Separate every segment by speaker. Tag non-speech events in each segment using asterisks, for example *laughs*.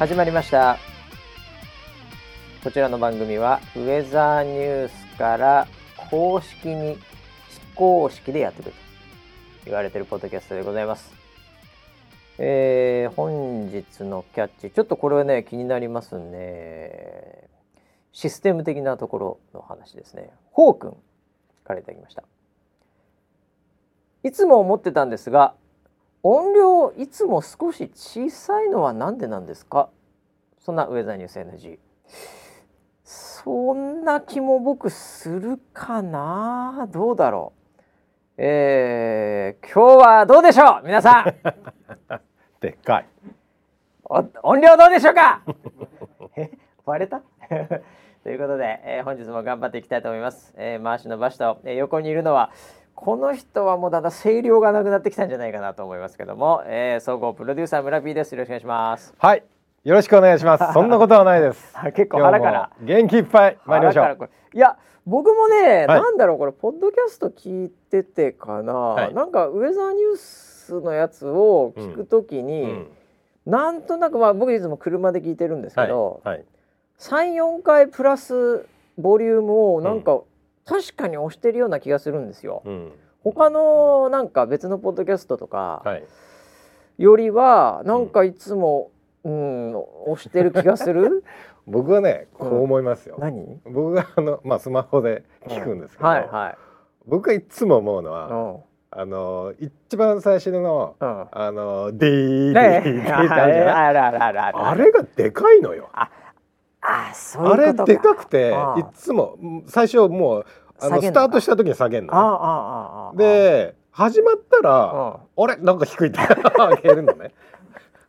Speaker 1: 始まりました。こちらの番組はウェザーニュースから公式に非公式でやってると言われてるポッドキャストでございます。えー、本日のキャッチちょっとこれはね気になりますね。システム的なところの話ですね。ホーくんからいただきました。いつも思ってたんですが音量いつも少し小さいのは何でなんですか？そんなウェザーニュース NG そんな気も僕するかな？どうだろう？えー、今日はどうでしょう？皆さん。*laughs*
Speaker 2: でっかい。
Speaker 1: 音量どうでしょうか？*laughs* え？割れた？*laughs* ということで、えー、本日も頑張っていきたいと思います、えー、回しのバシと、えー、横にいるのはこの人はもうだんだん声量がなくなってきたんじゃないかなと思いますけども、えー、総合プロデューサー村 P です。よろしくお願いします。
Speaker 2: はい。よろしくお願いします。*laughs* そんなことはないです。
Speaker 1: 結構腹から。
Speaker 2: 元気いっぱい参りましょう。
Speaker 1: いや僕もね、はい、なんだろうこれポッドキャスト聞いててかな、はい、なんかウェザーニューススのやつを聞くときに、うん、なんとなくまあ僕いつも車で聞いてるんですけど、はい。はい、34回プラスボリュームをなんか、確かに押してるような気がするんですよ。うん、他のなんか別のポッドキャストとかよりはなんかいつも、うん、押してる気がする？*laughs*
Speaker 2: 僕はねこう思いますよ。
Speaker 1: うん、何？
Speaker 2: 僕があの、まあ、スマホで聞くんですけど、はいはい、僕がいつも思うのは、あの一番最初の、うん、あのディーディーってあるじゃない？*laughs* あれがでかいのよ。あ
Speaker 1: あそうあれ
Speaker 2: でかくていつも最初もうあのスタートした時に下げるの、ね、で始まったらあれ？なんか低いって。*laughs* 上げるのね。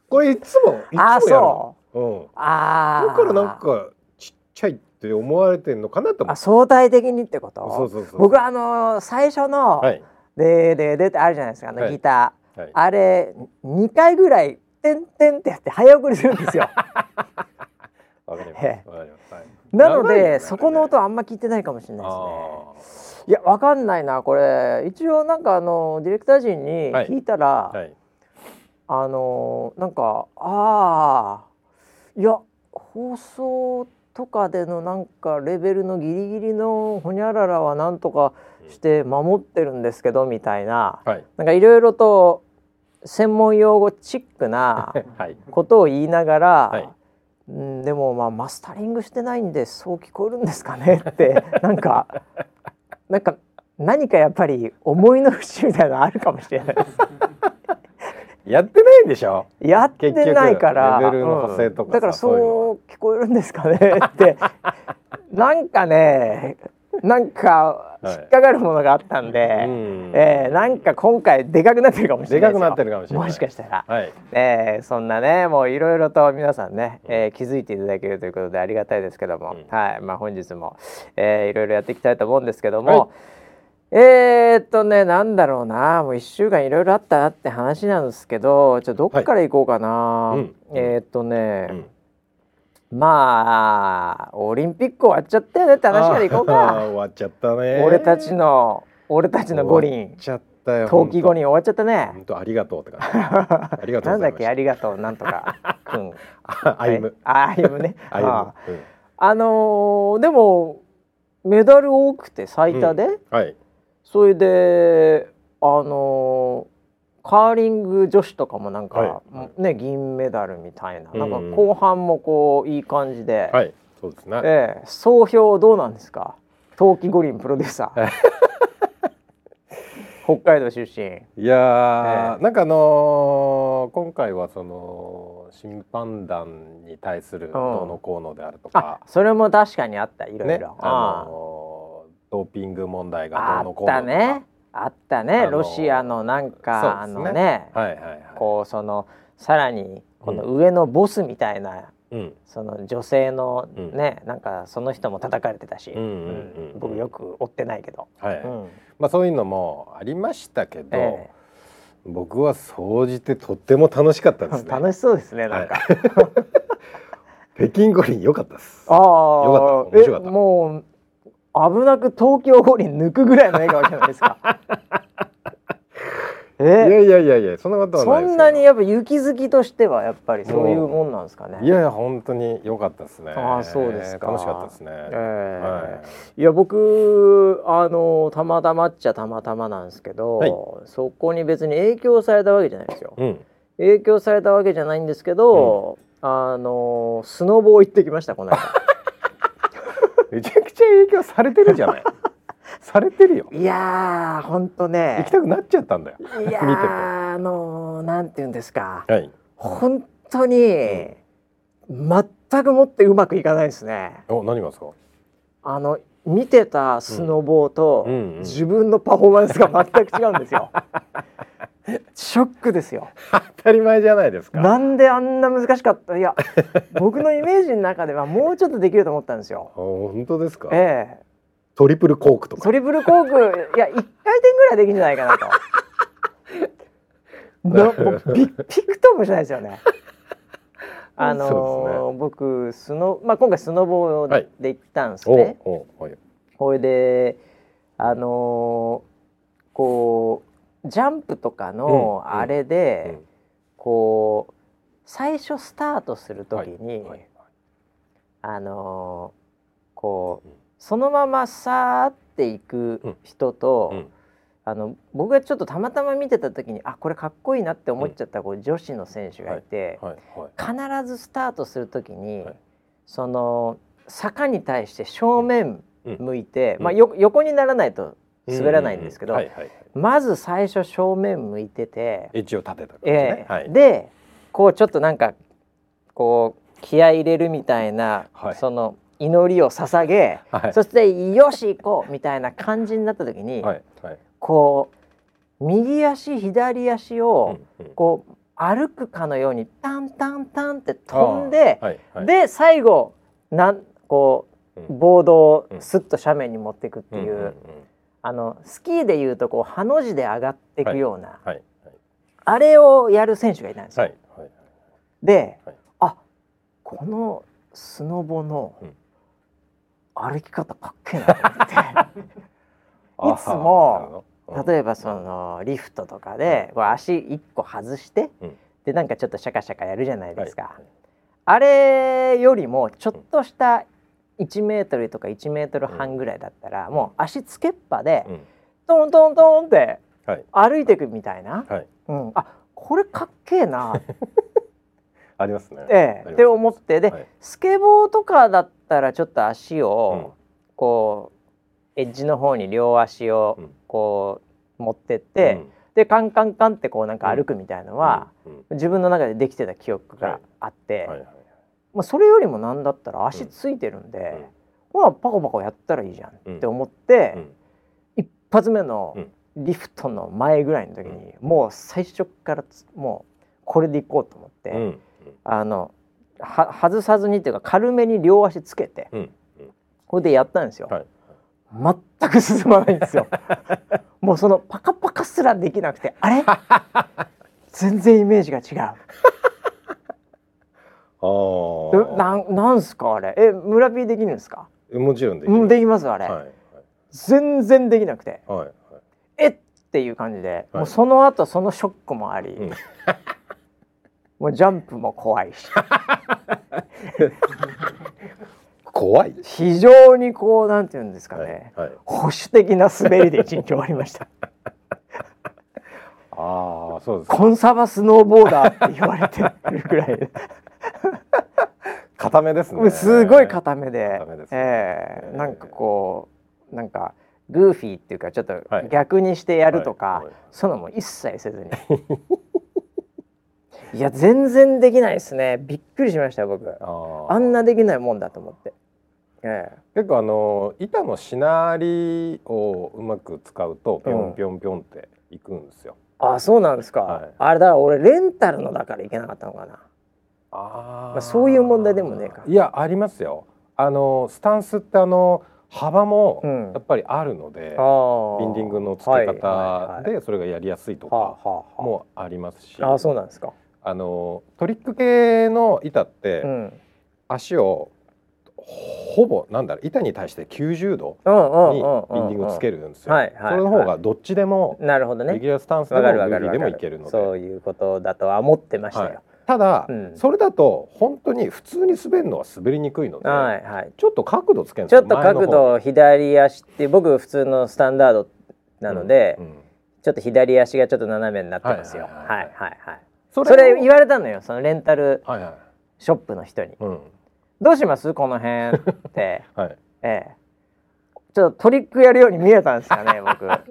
Speaker 2: これいつもいつもやるの。う。うん、あだからなんかちっちゃいって思われてるのかなと思
Speaker 1: う。相対的にってこと？そうそうそう僕あの最初の、はい。でででってあるじゃないですかあのギター、はい。はい、あれ2回ぐらい「てんてん」ってやって早送りするんですよ。*laughs*
Speaker 2: わかります。はい、
Speaker 1: なので、ね、そこの音あんま聞いてないかもしれないですね。いやわかんないなこれ。一応なんかあのディレクター陣に聞いたら、はい。はい、あのなんかああいや放送とかでのなんかレベルのギリギリのほにゃららはなんとかして守ってるんですけどみたいな、はい、なんかいろいろと専門用語チックな *laughs* ことを言いながら、はい、うん、でもまあマスタリングしてないんでそう聞こえるんですかねって *laughs* なんかなんか何かやっぱり思いの節みたいなのあるかもしれない。です。
Speaker 2: やってないんでしょ？
Speaker 1: やってないからうん、だからそう聞こえるんですかねって。*laughs* なんかねなんか引っかかるものがあったんで、はい、えー、なんか今回でかくなってるかもしれない
Speaker 2: でかくなってるかもしれない。
Speaker 1: もしかしたら、はい、えー、そんなねもういろいろと皆さんね、えー、気づいていただけるということでありがたいですけども、うん、はい。まあ本日も、えー、いろいろやっていきたいと思うんですけども、はい、えー、っとねなんだろうな。もう1週間いろいろあったなって話なんですけどじゃどっから行こうかな、はい、えー、っとね、うんまあオリンピック終わっちゃったよねって話からいこうか。
Speaker 2: 終わっちゃったね。
Speaker 1: 俺たちの俺たちの五輪
Speaker 2: ちゃったよ
Speaker 1: 冬季五輪終わっちゃったね。
Speaker 2: 本当ありがとうって感じ。*laughs* ありがとう
Speaker 1: なんだっけありがとうなんとかくん
Speaker 2: あゆ *laughs* む。
Speaker 1: あゆむね。ああのー、でもメダル多くて最多で、うん、はい。それであのーカーリング女子とかもなんか、はい、ね銀メダルみたいな、なんか後半もこういい感じで、
Speaker 2: はい、そうですね。
Speaker 1: ええー、総評どうなんですか？冬季五輪プロデューサー。*laughs* 北海道出身。
Speaker 2: いや、えー、なんかあのー、今回はその審判団に対するどうのこうのであるとか、
Speaker 1: うん、それも確かにあったいろいろ。ね、
Speaker 2: あのー、ドーピング問題がどうのこうの
Speaker 1: とか。ね。あったね、ロシアのなんか、ね、あのね、はいはいはい、こうそのさらにこの上のボスみたいな、うん、その女性のね、うん、なんかその人も叩かれてたし、僕よく追ってないけど、
Speaker 2: はい。うん、まあそういうのもありましたけど、えー、僕は総じてとっても楽しかったですね。
Speaker 1: 楽しそうですねなんか。はい。*laughs*
Speaker 2: 北京五輪良かったです。
Speaker 1: ああ、よかった。面白かった。もう危なく東京五輪抜くぐらいの笑顔じゃないですか。*laughs*
Speaker 2: え？ー、いやいやいやいやそんなことは
Speaker 1: ないそんなにやっぱ雪好きとしてはやっぱりそういうもんなんですかね。
Speaker 2: いやいや本当に良かったですね。
Speaker 1: あそうですか。
Speaker 2: 楽しかったですね、えー、
Speaker 1: はい、いや僕あのたまたまっちゃたまたまなんですけど、はい、そこに別に影響されたわけじゃないですよ、うん、影響されたわけじゃないんですけど、うん、あのスノボー行ってきましたこの間
Speaker 2: めちゃくちゃ影響されてるじゃない。*laughs* されてるよ。
Speaker 1: いやーほんとね。
Speaker 2: 行きたくなっちゃったんだよ。
Speaker 1: いやーあのー、なんて言うんですか、はい、本当に、全くもってうまくいかないですね。
Speaker 2: お何がですか？
Speaker 1: あの見てたスノボーと、うんうんうん、自分のパフォーマンスが全く違うんですよ *laughs* ショックですよ。
Speaker 2: 当たり前じゃないですか。
Speaker 1: なんであんな難しかった？いや僕のイメージの中ではもうちょっとできると思ったんですよ。
Speaker 2: 本当ですか？
Speaker 1: ええ。
Speaker 2: トリプルコークとか。
Speaker 1: トリプルコークいや一回転ぐらいできるんじゃないかなと。なビピクともしないですよね。あのーね、僕スノまあ今回スノボーで行ったんですね、はい、ほいであのー、こうジャンプとかのあれで、こう最初スタートする時に、あのー、こうそのままさーっていく人と、うん、あの僕がちょっとたまたま見てた時にあこれかっこいいなって思っちゃったこう女子の選手がいて、必ずスタートする時に、その坂に対して正面向いて、まあ、よ横にならないと滑らないんですけど、まず最初正面向いてて
Speaker 2: エッジを立てた、ね、え
Speaker 1: ーはい、でこうちょっとなんかこう気合い入れるみたいな、はい、その祈りを捧げ、はい、そして「よし行こう!」みたいな感じになった時に、こう右足左足をこう歩くかのようにタンタンタンって飛んで、で最後なんこうボードをスッと斜面に持っていくっていう、あのスキーでいうとこうハの字で上がっていくような、あれをやる選手がいたんですよ。で、あこのスノボの、歩き方かっけえなと思って。*laughs* いつも例えばそのリフトとかでこう足一個外して、うん、でなんかちょっとシャカシャカやるじゃないですか、はい、あれよりもちょっとした1メートルとか1メートル半ぐらいだったら、うん、もう足つけっぱで、うん、トントントンって歩いていくみたいな、はい、うん、あこれかっけえな。*laughs*
Speaker 2: ありますね。
Speaker 1: ええ。って思ってで、はい、スケボーとかだったらちょっと足を、こうエッジの方に両足をこう持ってって、うん、でカンカンカンってこうなんか歩くみたいのは、自分の中でできてた記憶があって、まあ、それよりもなんだったら足ついてるんで、まあパコパコやったらいいじゃんって思って、一発目のリフトの前ぐらいの時に、もう最初からもうこれでいこうと思って。あのは外さずにっていうか軽めに両足つけて、うん、これでやったんですよ、はい、全く進まないんですよ。*laughs* もうそのパカパカすらできなくてあれ？*laughs* 全然イメージが違う。あなんなんすかあれ？え村 P できるんですか？
Speaker 2: もちろんで
Speaker 1: きできますあれ、はいはい、全然できなくて、はいはい、え？っていう感じで、もうその後そのショックもあり、うん。*laughs* もうジャンプも怖いし。*laughs*
Speaker 2: 怖い？
Speaker 1: 非常にこうなんていうんですかね、はいはい、保守的な滑りで一日終わりました。*laughs*
Speaker 2: ああそうです
Speaker 1: コンサバスノーボーダーって言われてるぐらい *laughs*
Speaker 2: 固めですね。
Speaker 1: すごい固めで、ね、えー、なんかこうなんかグーフィーっていうかちょっと逆にしてやるとか、はい。はい、そのも一切せずに。*laughs* いや全然できないですね。びっくりしました僕。あんなできないもんだと思って、
Speaker 2: ええ、結構あの板のしなりをうまく使うとぴょんぴょんぴょんっていくんですよ、
Speaker 1: うん、あそうなんですか、はい、あれだから俺レンタルのだからいけなかったのかなあ、まあ、そういう問題でもねえか。
Speaker 2: いやありますよ。あのスタンスってあの幅もやっぱりあるので、うん、ビンディングの付け方でそれがやりやすいとかもありますし、
Speaker 1: あそうなんですか。
Speaker 2: あのトリック系の板って、うん、足をほぼなんだろう板に対して90度にビンディングつけるんですよ。それの方がどっちでも
Speaker 1: なるほどね。
Speaker 2: レギュラースタンスでもグーフィーでもいけるので。
Speaker 1: そういうことだとは思ってましたよ。はい、
Speaker 2: ただ、うん、それだと本当に普通に滑るのは滑りにくいので、はいはい、ちょっと角度つける
Speaker 1: ちょっと角度左足って僕普通のスタンダードなので、うんうん、ちょっと左足がちょっと斜めになってますよ。はいはいはい、はい。はい、それ言われたのよそのレンタルショップの人に。はいはいどうします？この辺って、*laughs* はい、ええ。ちょっとトリックやるように見えたんですかね *laughs* 僕。はい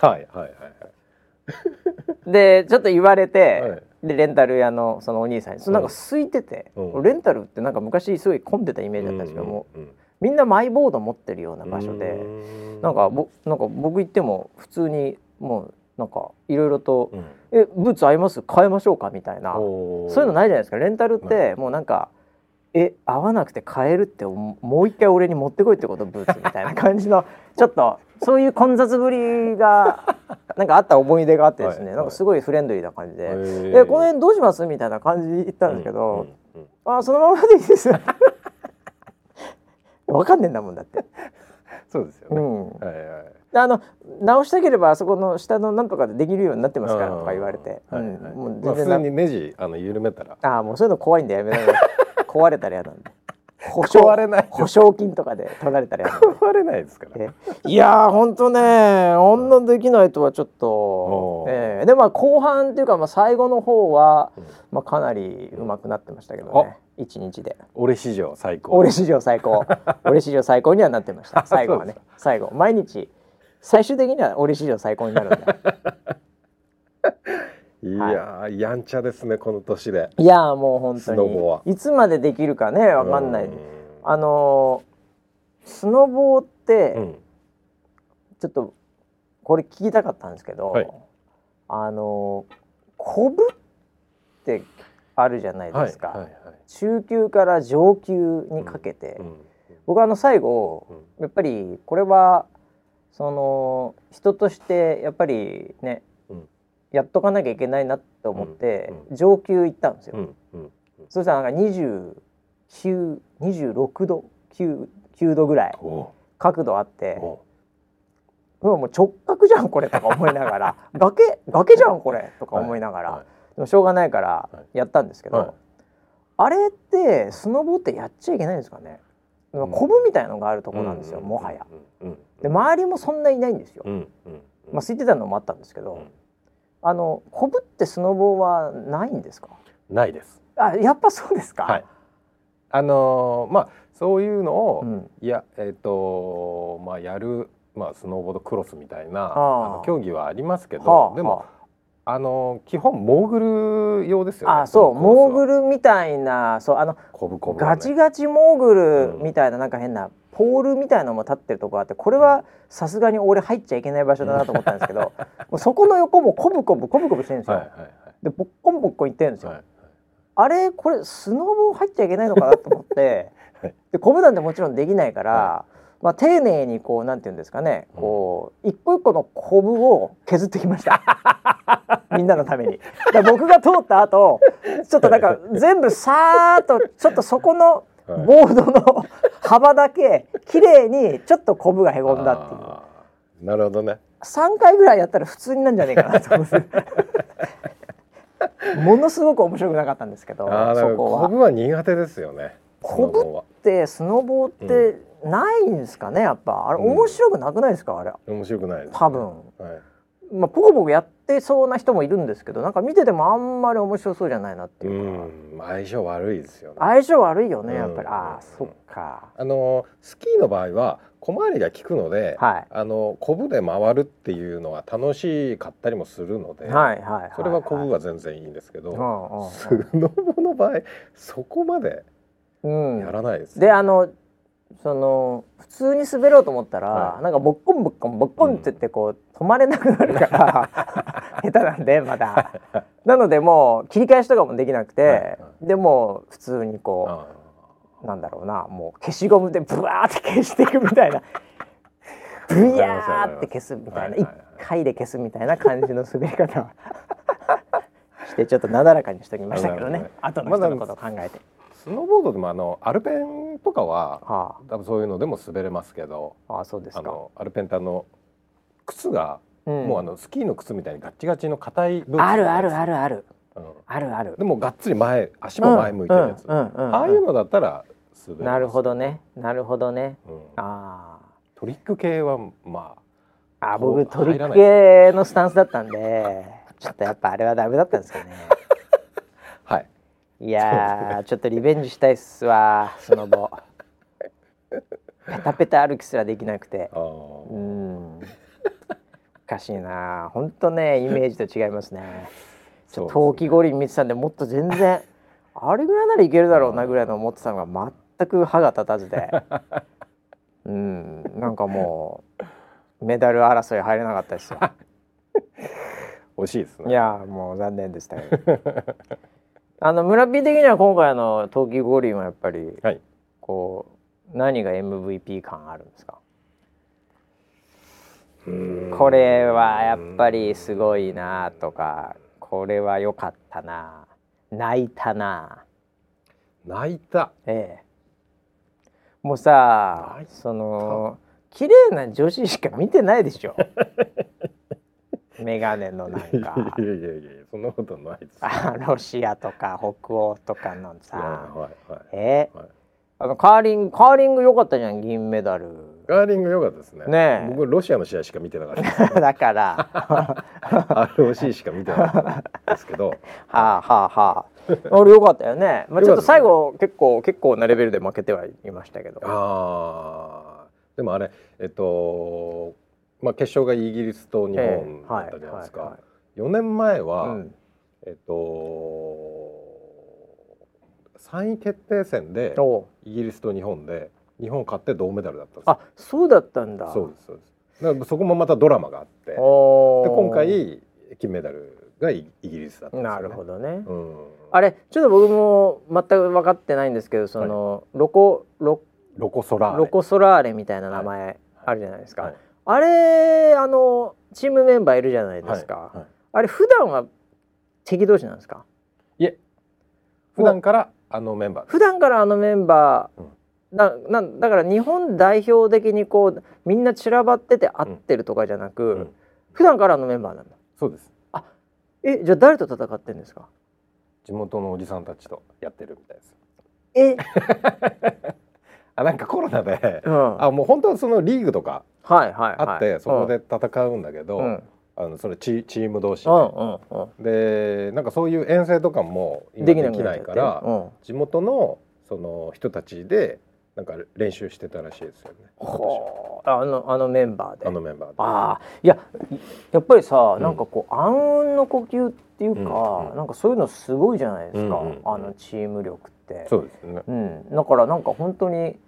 Speaker 2: はいはいはい。
Speaker 1: でちょっと言われて、はい、でレンタル屋のそのお兄さんにそのなんか空いてて、うん、レンタルってなんか昔すごい混んでたイメージだったんですけども、うんうんうん、みんなマイボード持ってるような場所でん。なんかぼなんか僕行っても普通にもうなんかいろいろと、うん、えブーツ合います？買いましょうか？みたいな。そういうのないじゃないですか。レンタルってもうなんか、え合わなくて買えるってもう一回俺に持ってこいってこと？ブーツみたいな感じの。*laughs* ちょっとそういう混雑ぶりが *laughs* なんかあった思い出があってですね、はい、なんかすごいフレンドリーな感じで「えこの辺どうします?」みたいな感じで言ったんですけど「うんうんうん、あそのままでいいです」*laughs* わかんねえんだもんだって。
Speaker 2: そうですよね、うん、はいはい。
Speaker 1: あの直したければあそこの下のなんとかでできるようになってますからとか言われて、
Speaker 2: はいはい、うん、もう全然、まあ、普通にネジあの緩めたら。
Speaker 1: ああもうそういうの怖いんでやめなさい壊れたら嫌なんで。保証
Speaker 2: 壊れない。
Speaker 1: 保証金とかで取られたら
Speaker 2: 壊れないですから。
Speaker 1: いや本当ねあんなできないとはちょっと、えー、でまあ後半っていうかまあ最後の方は、うん、まあかなりうまくなってましたけどね。一日で。
Speaker 2: 俺史上最高。
Speaker 1: 俺史上最高。俺史上最高にはなってました。*laughs* 最後はね。最後。毎日最終的には俺史上最高になるんで *laughs*
Speaker 2: い。や、はい、やんちゃですねこの年で。
Speaker 1: いやもう本当に。いつまでできるかねわかんない。あのスノボーって、うん、ちょっとこれ聞きたかったんですけど、はい、あのコブってあるじゃないですか、はいはいはい、中級から上級にかけて、うん。うん、僕あの最後、やっぱりこれはその人としてやっぱりねやっとかなきゃいけないなと思って、上級行ったんですよ。そしたらなんか2926度 9, 9度ぐらい角度あってもう直角じゃんこれとか思いながら *laughs* 崖崖じゃんこれとか思いながら、はいはい、でもしょうがないからやったんですけど、はい、あれってスノボってやっちゃいけないんですかね、うん、コブみたいのがあるとこなんですよ、もはや。で周りもそんないないんですよ。まあ空いてたのもあったんですけど、あのコブってスノボはないんですか？
Speaker 2: ないです。
Speaker 1: あやっぱそうですか、
Speaker 2: はい、あのー、まあそういうのを、うん、いやえっ、ー、とまあやるまあスノーボードクロスみたいなあの競技はありますけど、はあ、でも、あ。の基本モーグル用ですよね。
Speaker 1: あ、そう。モーグルみたいな、そうあのコブコブ、ね、ガチガチモーグルみたいな、うん、なんか変なポールみたいなのも立ってるとこあってこれはさすがに俺入っちゃいけない場所だなと思ったんですけどもうそこの横もコブコブコブコブしてるんですよ。はいはいはい、でボッコンボッコンいってるんですよ。はいはい、あれこれスノボ入っちゃいけないのかなと思って、でコブなんてもちろんできないから。はい。まあ、丁寧にこうなんていうんですかねこう一個一個のコブを削ってきました。*laughs* みんなのために。だ僕が通った後ちょっとなんか全部さーっとちょっとそこのボードの *laughs* 幅だけ綺麗にちょっとコブがへこんだっていう。
Speaker 2: なるほどね。
Speaker 1: 3回ぐらいやったら普通になんじゃねえかなと思って *laughs* ものすごく面白くなかったんですけど
Speaker 2: そこは。コブは苦手ですよね。
Speaker 1: コブってスノボってないんですかねやっぱ。あれ面白くなくないですか、あれ。
Speaker 2: 面白くない、ね、
Speaker 1: 多分、はいまあ、ポコポコやってそうな人もいるんですけどなんか見ててもあんまり面白そうじゃないなっていう
Speaker 2: か。相性悪いですよね。
Speaker 1: 相性悪いよねやっぱり、ああそっか。
Speaker 2: あのスキーの場合は小回りが効くので、はい、あのコブで回るっていうのは楽しかったりもするので、はいはい、それはコブは全然いいんですけど、スノボの場合そこまでやらないです、
Speaker 1: ね、であのその普通に滑ろうと思ったら、はい、なんかボッコンボッコンボッコンって言ってこう、止まれなくなるから *laughs* 下手なんでまだ。なのでもう切り返しとかもできなくて、はいはい、でも普通にこうなんだろうなもう消しゴムでブワーって消していくみたいな。ブヤーって消すみたいな。一回で消すみたいな感じの滑り方してちょっとなだらかにしときましたけどね。後の人のことを考えて。
Speaker 2: スノーボードでもあのアルペンとかは、はあ、多分そういうのでも滑れますけど
Speaker 1: あそうですか。
Speaker 2: アルペンってあの靴が、うん、もうあのスキーの靴みたいにガッチガチの硬い
Speaker 1: ブーツあるあるあるある、うん、あるある。
Speaker 2: でもがっつり前足も前向いてるやつ、ああいうのだったら
Speaker 1: 滑るなるほどね。なるほどね、うん、あ
Speaker 2: あトリック系はま
Speaker 1: ああ僕トリック系のスタンスだったんで *laughs* ちょっとやっぱあれはダメだったんですかね。*laughs*
Speaker 2: はい。
Speaker 1: いやちょっとリベンジしたいっすわスノボペタペタ歩きすらできなくて。うん。おかしいな。本当ね *laughs* イメージと違いますね。ちょ冬季五輪見てたんでもっと全然あれぐらいならいけるだろうなぐらいの思ってたのが全く歯が立たずで。*laughs* うん。なんかもうメダル争い入れなかったですよ。*laughs*
Speaker 2: 惜しいですね。
Speaker 1: いやもう残念でしたあの村 P 的には今回の冬季五輪はやっぱり、はい、こう何が MVP 感あるんですか？これはやっぱりすごいなとかこれは良かったな。泣いたな。
Speaker 2: 泣いた。
Speaker 1: ええ。もうさその綺麗な女子しか見てないでしょ。メガネのなんか。いやいや
Speaker 2: いやそんなことないです
Speaker 1: あロシアとか北欧とかのさ、はいはい、えー、はい、あのカーリングカーリング良かったじゃん銀メダル
Speaker 2: カーリング良かったですね。
Speaker 1: ね
Speaker 2: 僕ロシアの試合しか見てなかった。*laughs*
Speaker 1: だから。*laughs*
Speaker 2: ROC しか見てなかったですけど。は
Speaker 1: あはあはあ。俺良かったよね。まあちょっと最後、ね、結構結構なレベルで負けてはいましたけど。
Speaker 2: ああでもあれえっとまあ、決勝がイギリスと日本だったじゃないですか、えーはいはい。はい、4年前は、うん、えっと3位決定戦でイギリスと日本で日本勝って銅メダルだったんです。
Speaker 1: あそうだったんだ。
Speaker 2: そうですそうです。だからそこもまたドラマがあって。で今回金メダルがイギリスだったんです、
Speaker 1: ね、なるほどね、うん、あれちょっと僕も全く分かってないんですけどその、はい、ロコロ
Speaker 2: ロコソラーレ。
Speaker 1: ロコソラーレみたいな名前あるじゃないですか、はい。はいあれあのチームメンバーいるじゃないですか、はい。はい、あれ普段は敵同士なんですか？
Speaker 2: いえ。普段からあのメンバー
Speaker 1: 普段からあのメンバー、うん、だなだから日本代表的にこうみんな散らばってて合ってるとかじゃなく、うん、普段からあのメンバーなんだ。
Speaker 2: そうです。
Speaker 1: あえじゃあ誰と戦ってんですか？
Speaker 2: 地元のおじさんたちとやってるみたいです。
Speaker 1: え？*laughs*
Speaker 2: あなんかコロナで、うん、あもう本当はそのリーグとかはいはいあって、そこで戦うんだけど、うん、あのそれチチーム同士で、うんうん、でなんかそういう遠征とかもできないから、地元のその人たちでなんか練習してたらしいですよね。
Speaker 1: あのあのメンバーで。
Speaker 2: あのメンバーで。
Speaker 1: ああいややっぱりさ、なんかこう暗雲の呼吸っていうか、なんかそういうのすごいじゃないですか、あのチーム力って。
Speaker 2: そうですね。
Speaker 1: うん、だからなんか本当に。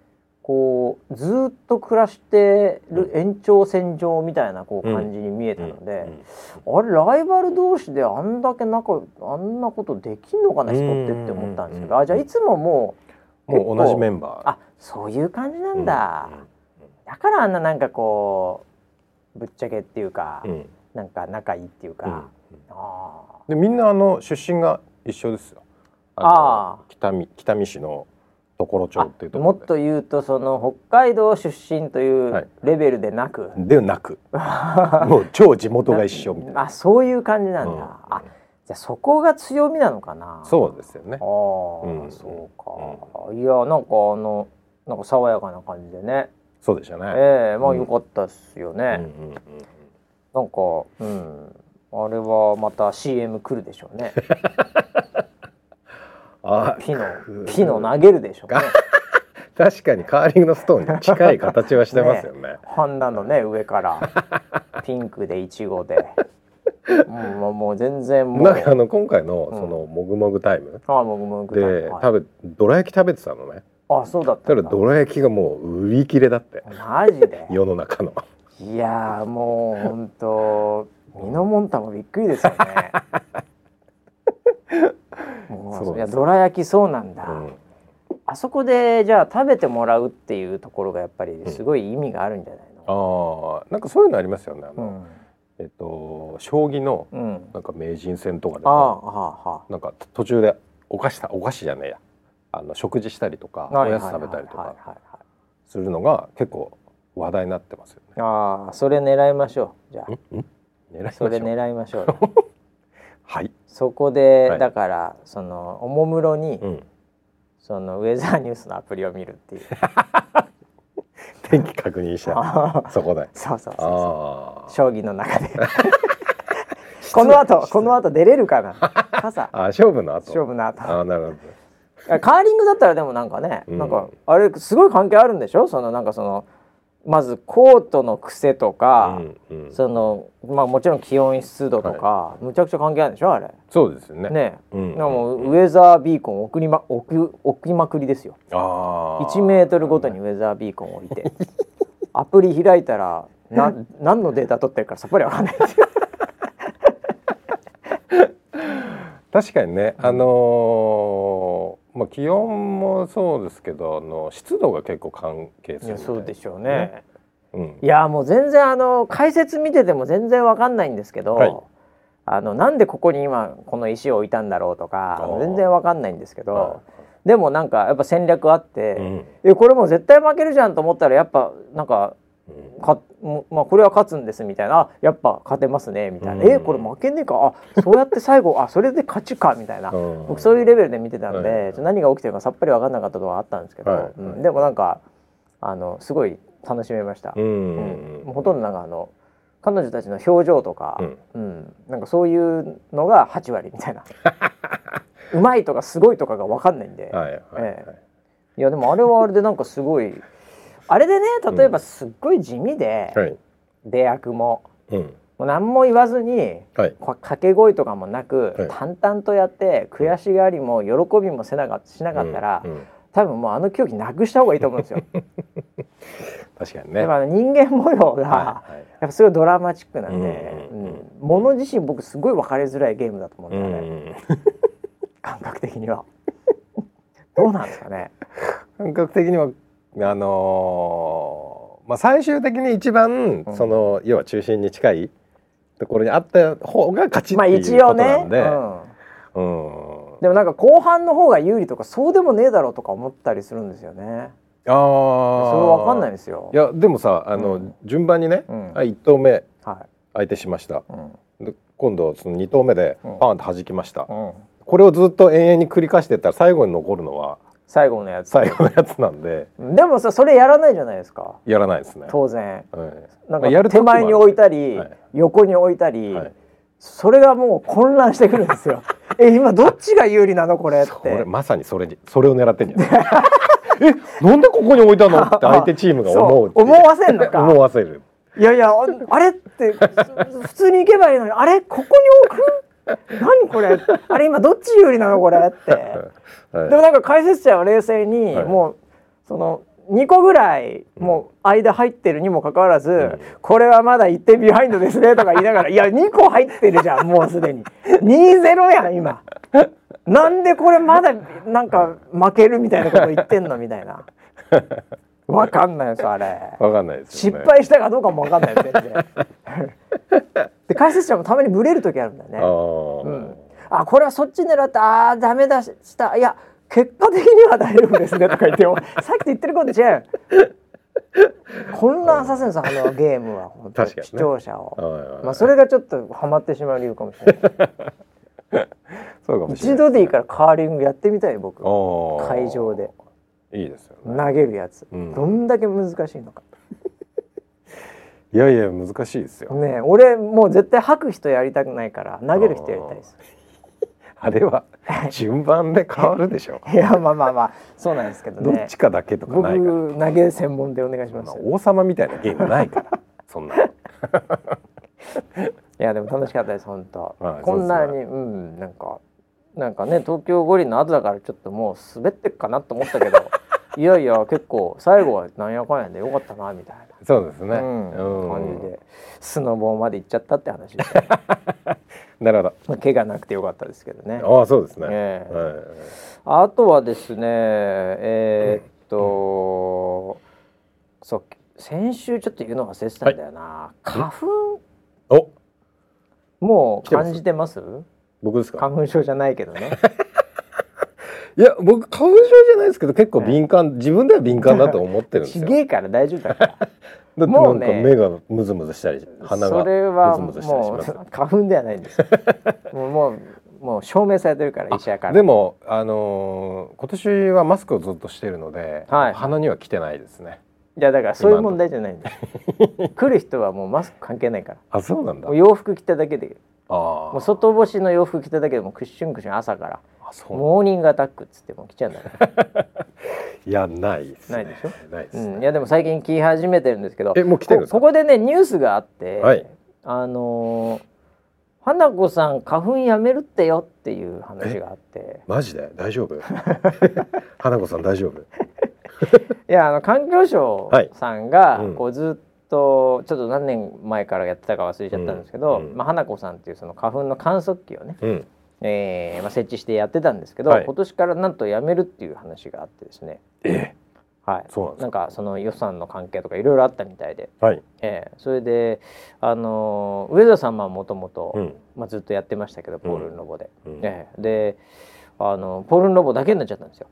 Speaker 1: こうずっと暮らしてる延長線上みたいなこう感じに見えたので、あれライバル同士であんだけ仲あんなことできんのかな人ってって思ったんですけど、あじゃあいつもも
Speaker 2: うもう同じメンバ
Speaker 1: ー。あそういう感じなんだ、だからあんななんかこうぶっちゃけっていうか、うん、なんか仲いいっていうか、
Speaker 2: あでみんなあの出身が一緒ですよ。ああ北見北見市の所町っていうと
Speaker 1: もっと言うとその北海道出身というレベルでなく、はい、
Speaker 2: でなく。*laughs* もう超地元が一緒みたいな。
Speaker 1: あそういう感じなんだ、うん、あじゃそこが強みなのかな？
Speaker 2: そうですよね。
Speaker 1: ああ、うん、そうか、うん、いやなんかあのなんか爽やかな感じでね。
Speaker 2: そうでしたね。
Speaker 1: ええー、まあよかったっすよね、なんかうん。あれはまた CM 来るでしょうね。*laughs* あピノピノ投げるでしょうね。*laughs*
Speaker 2: 確かにカーリングのストーンに近い形はしてますよね。*laughs* ね
Speaker 1: ハンダのね上からピンクでいちごでもうもう全然もう。
Speaker 2: なんかあの今回のそのもぐもぐタイム、うん、
Speaker 1: あもぐもぐ
Speaker 2: で、はい、食べどら焼き食べてたのね。
Speaker 1: あそうだっ
Speaker 2: ただ。どら焼きがもう売り切れだって。
Speaker 1: マジで？
Speaker 2: 世の中の。
Speaker 1: いやもう本当ミノモンタもびっくりですよね。*laughs* いやどら焼きそうなんだ、うん、あそこでじゃあ食べてもらうっていうところがやっぱりすごい意味があるんじゃない
Speaker 2: の、うん、あなんかそういうのありますよね。あの、うん、えっと将棋のなんか名人戦とかでも、うん、なんか途中でお菓子お菓子じゃねえやあの食事したりとかおやつ食べたりとかするのが結構話題になってますよね。
Speaker 1: ああそれ狙いましょうじゃあ。狙いそれ狙いましょう。
Speaker 2: はい。
Speaker 1: そこで、はい、だからそのおもむろに、うん、そのウェザーニュースのアプリを見るっていう。*laughs* *laughs*
Speaker 2: 天気確認したそこで。
Speaker 1: そうそうそう将棋の中で。*laughs* この後この後出れるかな？
Speaker 2: 傘。*laughs* あ勝負の後。
Speaker 1: 勝負の後。
Speaker 2: あなるほど。
Speaker 1: カーリングだったらでもなんかね、うん、なんかあれすごい関係あるんでしょ？そのなんかそのまずコートの癖とか、うんうん、そのまあもちろん気温湿度とか、はい、むちゃくちゃ関係あるんでしょあれ。
Speaker 2: そうですよね。
Speaker 1: ね、うん、でもウェザービーコン送りま置く置きまくりですよ。あ1メートルごとにウェザービーコン置いて。*laughs* アプリ開いたらな何のデータ取ってるかさっぱりわかんない。ですよ
Speaker 2: 確かにね。あのー、まあ気温もそうですけどあの湿度が結構関係する
Speaker 1: そうでしょうね、うん、いやもう全然あの解説見てても全然わかんないんですけど、はい、あのなんでここに今この石を置いたんだろうとか全然わかんないんですけど、でもなんかやっぱ戦略あって、うん、えこれもう絶対負けるじゃんと思ったらやっぱなんかかまあ、これは勝つんですみたいなやっぱ勝てますねみたいな、うん、えこれ負けねえか？あそうやって最後あそれで勝ちかみたいな、うん、僕そういうレベルで見てたんで、はい、何が起きてるかさっぱり分かんなかったとはあったんですけど、はい、うん、でもなんかあのすごい楽しめました、うん。ほとんどなんかあの彼女たちの表情とか、うん。なんかそういうのが8割みたいな。*laughs* うまいとかすごいとかが分かんないんで、はいはいえー、いやでもあれはあれでなんかすごい。あれでね例えばすっごい地味で、うん出役も、うん、もう何も言わずに、はい、掛け声とかもなく、はい、淡々とやって悔しがりも喜びもせなかしなかったら、うん。うん、多分もうあの競技なくした方がいいと思うんですよ。*laughs*
Speaker 2: 確かにね。
Speaker 1: 人間模様が、はいはい、やっぱすごいドラマチックなんで、うん、うん、もの自身僕すごい分かりづらいゲームだと思うんで、ね、*laughs* 感覚的には。どうなんですかね。*laughs*
Speaker 2: 感覚的にはあのー、まあ、最終的に一番、その要は中心に近いところにあった方が勝ちっていうことなんで、まあ
Speaker 1: うん、うん、でもなんか後半の方が有利とかそうでもねえだろうとか思ったりするんですよね。ああそれわかんないですよ。
Speaker 2: いやでもさあの、うん、順番にね、うん、はい、1投目、はい、相手しました、うん、で今度その2投目でパーンと弾きました、うん、これをずっと延々に繰り返していったら最後に残るのは
Speaker 1: 最後のやつ。
Speaker 2: 最後のやつなんで。
Speaker 1: でもさそれやらないじゃないですか。
Speaker 2: やらないですね。
Speaker 1: 当然、はい、なんかやる手前に置いたり、はい、横に置いたり、はい、それがもう混乱してくるんですよ。え今どっちが有利なのこれって。
Speaker 2: まさにそれにそれを狙ってんじゃないえなんでここに置いたの？って相手チームが思う
Speaker 1: 思わせんのか。
Speaker 2: 思わせる。
Speaker 1: いやいやあれって普通に行けばいいのにあれ？ここに置く？何これ？あれ今どっち有利なのこれって、*laughs* はい、でもなんか解説者は冷静に、はい、もうその2個ぐらいもう間入ってるにもかかわらず、うん、これはまだ1点ビハインドですねとか言いながらいや2個入ってるじゃんもうすでに。2-0やん今。なんでこれまだなんか負けるみたいなこと言ってんのみたいなわかんないですあれ。
Speaker 2: わかんないです、
Speaker 1: ね、失敗したかどうかもわかんない全然。*laughs* で解説者もたまにブレる時あるんだよね。うん、あこれはそっち狙ってああダメだした。いや結果的には大丈夫ですねとか言って *laughs* さっき言ってること違う。混乱させるんですあのゲームは本当、ね、視聴者を、まあそれがちょっとハマってしまう理由かもしれない。*laughs* そうかも一度でいいからカーリングやってみたい僕。会場で
Speaker 2: いいですよ、
Speaker 1: ね、投げるやつ、うん、どんだけ難しいのか。
Speaker 2: いやいや難しいですよ。
Speaker 1: ね俺もう絶対吐く人やりたくないから投げる人やりたいです。
Speaker 2: あ *laughs* れは順番で変わるでしょ。*laughs*
Speaker 1: いやまあまあまあそうなんですけど
Speaker 2: ね。どっちかだけとかないから。僕
Speaker 1: 投げ専門でお願いします、
Speaker 2: 王様みたいなゲームないから *laughs* そんな。い
Speaker 1: やでも楽しかったです本当、はい、こんなにうんなんかなんかね東京五輪の後だからちょっともう滑ってっかなと思ったけど *laughs* いやいや結構最後はなんやかんやでよかったなみたいな。
Speaker 2: そうですね、う
Speaker 1: ん、感じでスノボーまで行っちゃったって話で。*laughs*
Speaker 2: なるほど、
Speaker 1: まあ、怪我なくてよかったですけどね。
Speaker 2: ああそうですね、えー
Speaker 1: はい、あとはですねえー、っと、うん、そう先週ちょっと言うの忘れてたんだよな、はい、花粉？お。もう感じてます？
Speaker 2: 僕ですか？
Speaker 1: 花粉症じゃないけどね *laughs*
Speaker 2: いや僕花粉症じゃないですけど結構敏感、自分では敏感だと思ってるんですよ。*laughs*
Speaker 1: ちげえから大丈夫だから。*laughs* だ
Speaker 2: ってなんか目がムズムズしたり鼻がムズムズしたりします。
Speaker 1: 花粉ではないんです。もうもうもう証明されてるから医者から。
Speaker 2: でもあのー、今年はマスクをずっとしてるので、はい、鼻には来てないですね。
Speaker 1: いやだからそういう問題じゃないんだ来る人はもうマスク関係ないから
Speaker 2: あそうなんだ
Speaker 1: 洋服着ただけであもう外干しの洋服着ただけでもクッションクッション朝から。モーニングアタックっつっても来ちゃうんだ *laughs*
Speaker 2: いやないです、
Speaker 1: ね、ないでしょ？
Speaker 2: ないです、
Speaker 1: うん、いやでも最近着始めてるんですけど
Speaker 2: えもう来てる
Speaker 1: ここでねニュースがあって、はい、あのー、花子さん花粉やめるってよっていう話があって。
Speaker 2: マジで？大丈夫？*laughs* 花子さん大丈夫？
Speaker 1: いやあの環境省さんが、こうずっとちょっと何年前からやってたか忘れちゃったんですけど、うん、まあ、花子さんっていうその花粉の観測器をね、うん、えー、まあ、設置してやってたんですけど、はい、今年からなんとやめるっていう話があってですね。
Speaker 2: え
Speaker 1: はい、そうなんか。その予算の関係とかいろいろあったみたいで、はい。えー、それで、あのー、上田さんはもともとずっとやってましたけど、ポールンロボで、うん、えー、で、あのポールンロボだけになっちゃったんですよ。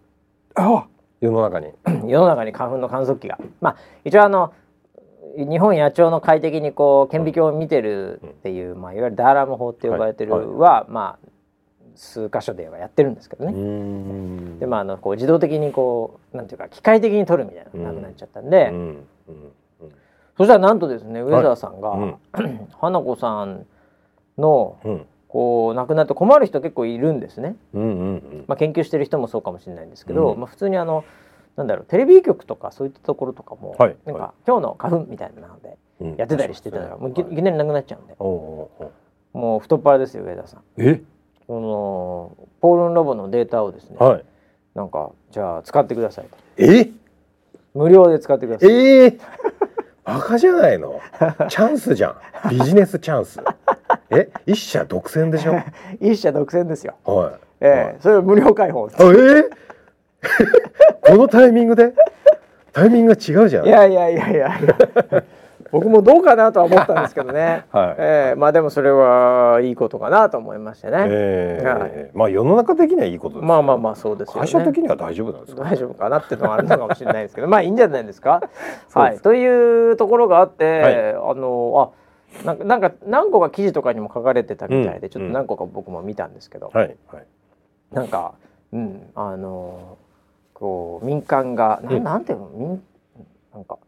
Speaker 2: あ世の中に。*clears throat*
Speaker 1: 世の中に花粉の観測器が。まあ一応あの日本野鳥の快適にこう顕微鏡を見てるっていう、まあ、いわゆるダーラム法って呼ばれてるは、はいはい、まあ数箇所ではやってるんですけどね。でまああのこう自動的にこうなんていうか機械的に取るみたいなのがなくなっちゃったんで。そしたらなんとですね上澤さんが、はい、*clears throat* 花子さんの、うん。こう亡くなって困る人結構いるんですね、うんうんうん、まあ、研究してる人もそうかもしれないんですけど、うん、まあ、普通にあのなんだろうテレビ局とかそういったところとかも、はい、なんか、はい、今日の花粉みたいなのでやってたりしてたら、うん、もういきなりなくなっちゃうんで、もう太っ腹ですよ上田さん。
Speaker 2: え？
Speaker 1: このポールンロボのデータをですね、はい、なんかじゃあ使ってくださいと。
Speaker 2: え？
Speaker 1: 無料で使ってください。
Speaker 2: えー、バカじゃないの？*laughs* チャンスじゃん。ビジネスチャンス。え？一社独占でしょ？*laughs*
Speaker 1: 一社独占ですよ。
Speaker 2: はい。
Speaker 1: えー、はい、それ無料開放
Speaker 2: えー、このタイミングで？タイミングが違うじゃん。
Speaker 1: いやいやいやいや。*laughs* 僕もどうかなとは思ったんですけどね、*laughs* はい。えー、まあでもそれはいいことかなと思いましてね、
Speaker 2: えー、はい、まあ世の中的にはいいことです、
Speaker 1: まあまあまあそうですよ、ね、
Speaker 2: 会社的には大丈夫なんですか？
Speaker 1: 大丈夫かなっていうのはあるのかもしれないですけどまあいいんじゃないですか？はい。というところがあって、はい、あのあなんかなんか何個か記事とかにも書かれてたみたいで、うん、ちょっと何個か僕も見たんですけど、はい。はい、なんか、うん、あのこう民間がななんていうの民なんか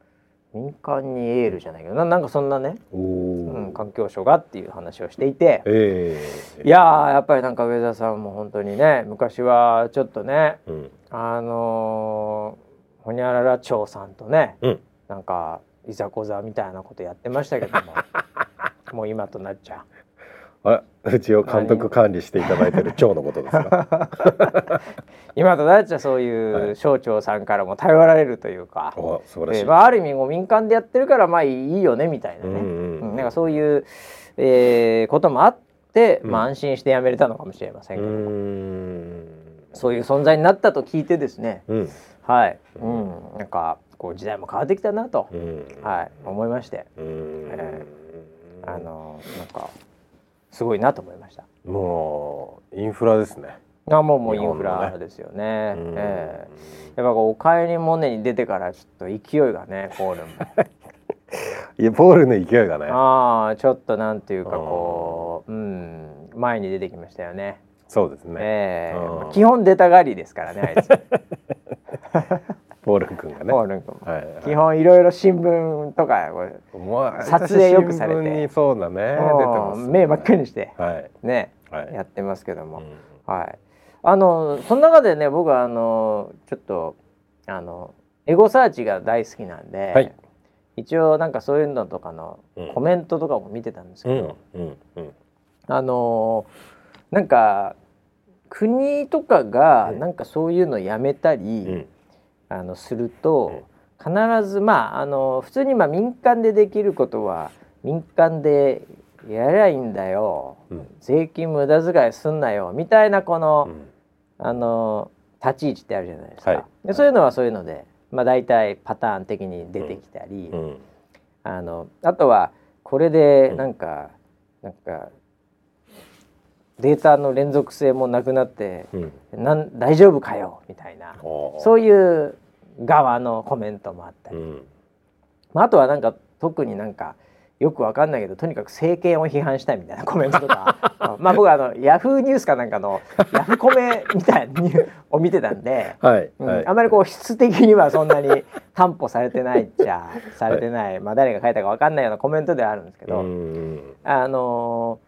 Speaker 1: 民間にエールじゃないけどななんかそんなね、うん、環境省がっていう話をしていて、えー、いややっぱりなんか上田さんも本当にね昔はちょっとね、うん、あのー、ほにゃらら町さんとね、うん、なんかいざこざみたいなことやってましたけども *laughs* もう今となっちゃ。
Speaker 2: う。あうちを監督管理していただいてる長 *laughs* のことですか *laughs*
Speaker 1: 今となっちゃそういう省庁さんからも頼られるというか、はい、素晴らしい、えー、まあ、ある意味もう民間でやってるからまあいいよねみたいなね、うんうん、なんかそういう、えー、こともあって、まあ、安心して辞めれたのかもしれませんけど。も、うん、そういう存在になったと聞いてですね、うん、はい、うん、なんかこう時代も変わってきたなと、うん、はい。思いまして、えー、あのなんかすごいなと思いました。
Speaker 2: もうインフラですね。
Speaker 1: あもうもうインフラですよね。ねえー、やっぱおかえりモネに出てからちょっと勢いがね *laughs* ポールも。
Speaker 2: いやポールの勢いがね。
Speaker 1: ああちょっとなんていうかこううん前に出てきましたよね。
Speaker 2: そうですね。
Speaker 1: えー、基本出たがりですからねあいつ。*laughs*
Speaker 2: ポールン君がね。
Speaker 1: ポールン君、はいはい、基本いろいろ新聞とか撮影よくされて、
Speaker 2: そうだね。
Speaker 1: 目真っ赤にして、はい、ね、はい、やってますけども、うん、はい。あのその中でね僕はあのちょっとあのエゴサーチが大好きなんで、はい、一応なんかそういうのとかのコメントとかも見てたんですけど、うんうんうん、あのなんか国とかがなんかそういうのやめたり、あのすると、必ずまああの普通にまあ民間でできることは民間でやりゃいいんだよ、うん、税金無駄遣いすんなよ。みたいなこの、うん、あの立ち位置ってあるじゃないですか、はい、でそういうのはそういうので、まあ、大体パターン的に出てきたり、うん、あのあとはこれでなんか、なんかデータの連続性もなくなって、うん、なん大丈夫かよみたいな。そういう側のコメントもあったり、うん、まあ、あとはなんか特になんかよくわかんないけどとにかく政権を批判したいみたいなコメントとか。*laughs* まあ僕はあのヤフーニュースかなんかのヤフコメみたいにを見てたんで、*laughs* はいうん、あまりこう質的にはそんなに担保されてないっちゃされてない、はい、まあ誰が書いたかわかんないようなコメントではあるんですけど。あの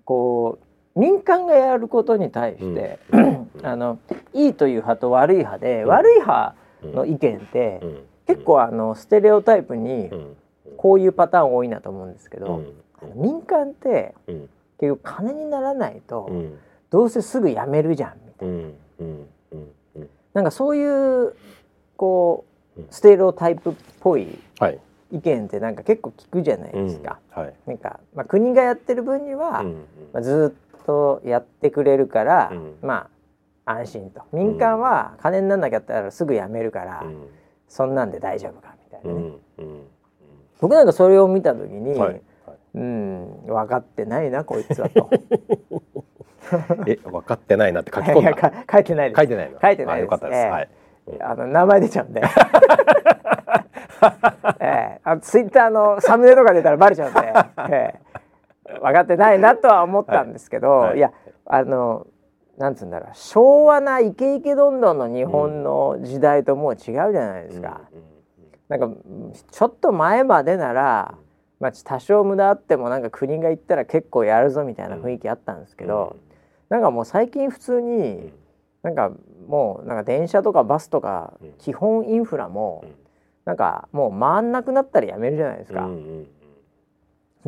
Speaker 1: ー、こう民間がやることに対して、うん、あのいいという派と悪い派で、悪い派の意見って、結構あのステレオタイプに、こういうパターン多いなと思うんですけど、うん、民間って、うん、結局金にならないと、どうせすぐ辞めるじゃんみたいな、なんかそういうこうステレオタイプっぽい意見ってなんか結構聞くじゃないですか。はい、なんか、まあ、国がやってる分には、まあ、ずっとやってくれるから、まあ安心と民間は金にならなきゃったらすぐ辞めるから、そんなんで大丈夫かみたいなね。僕なんかそれを見た時に、はい、うん分かってないなこいつはと。*laughs*
Speaker 2: え分かってないなって書き込んだ？
Speaker 1: 書いてない
Speaker 2: 書いてないの？
Speaker 1: 書いてない
Speaker 2: よかったです。はい。
Speaker 1: あの名前出ちゃうんで。*laughs* えー、あツイッターのサムネとか出たらバレちゃうんで、えー、分かってないなとは思ったんですけど、はい。はい、いやあのなんつうんだろう昭和なイケイケどんどんの日本の時代ともう違うじゃないですか。うんうんなんかちょっと前までなら、まあ、多少無駄あってもなんか国が言ったら結構やるぞみたいな雰囲気あったんですけど、うん、なんかもう最近普通になんかもうなんか電車とかバスとか基本インフラもなんかもう回んなくなったらやめるじゃないですか。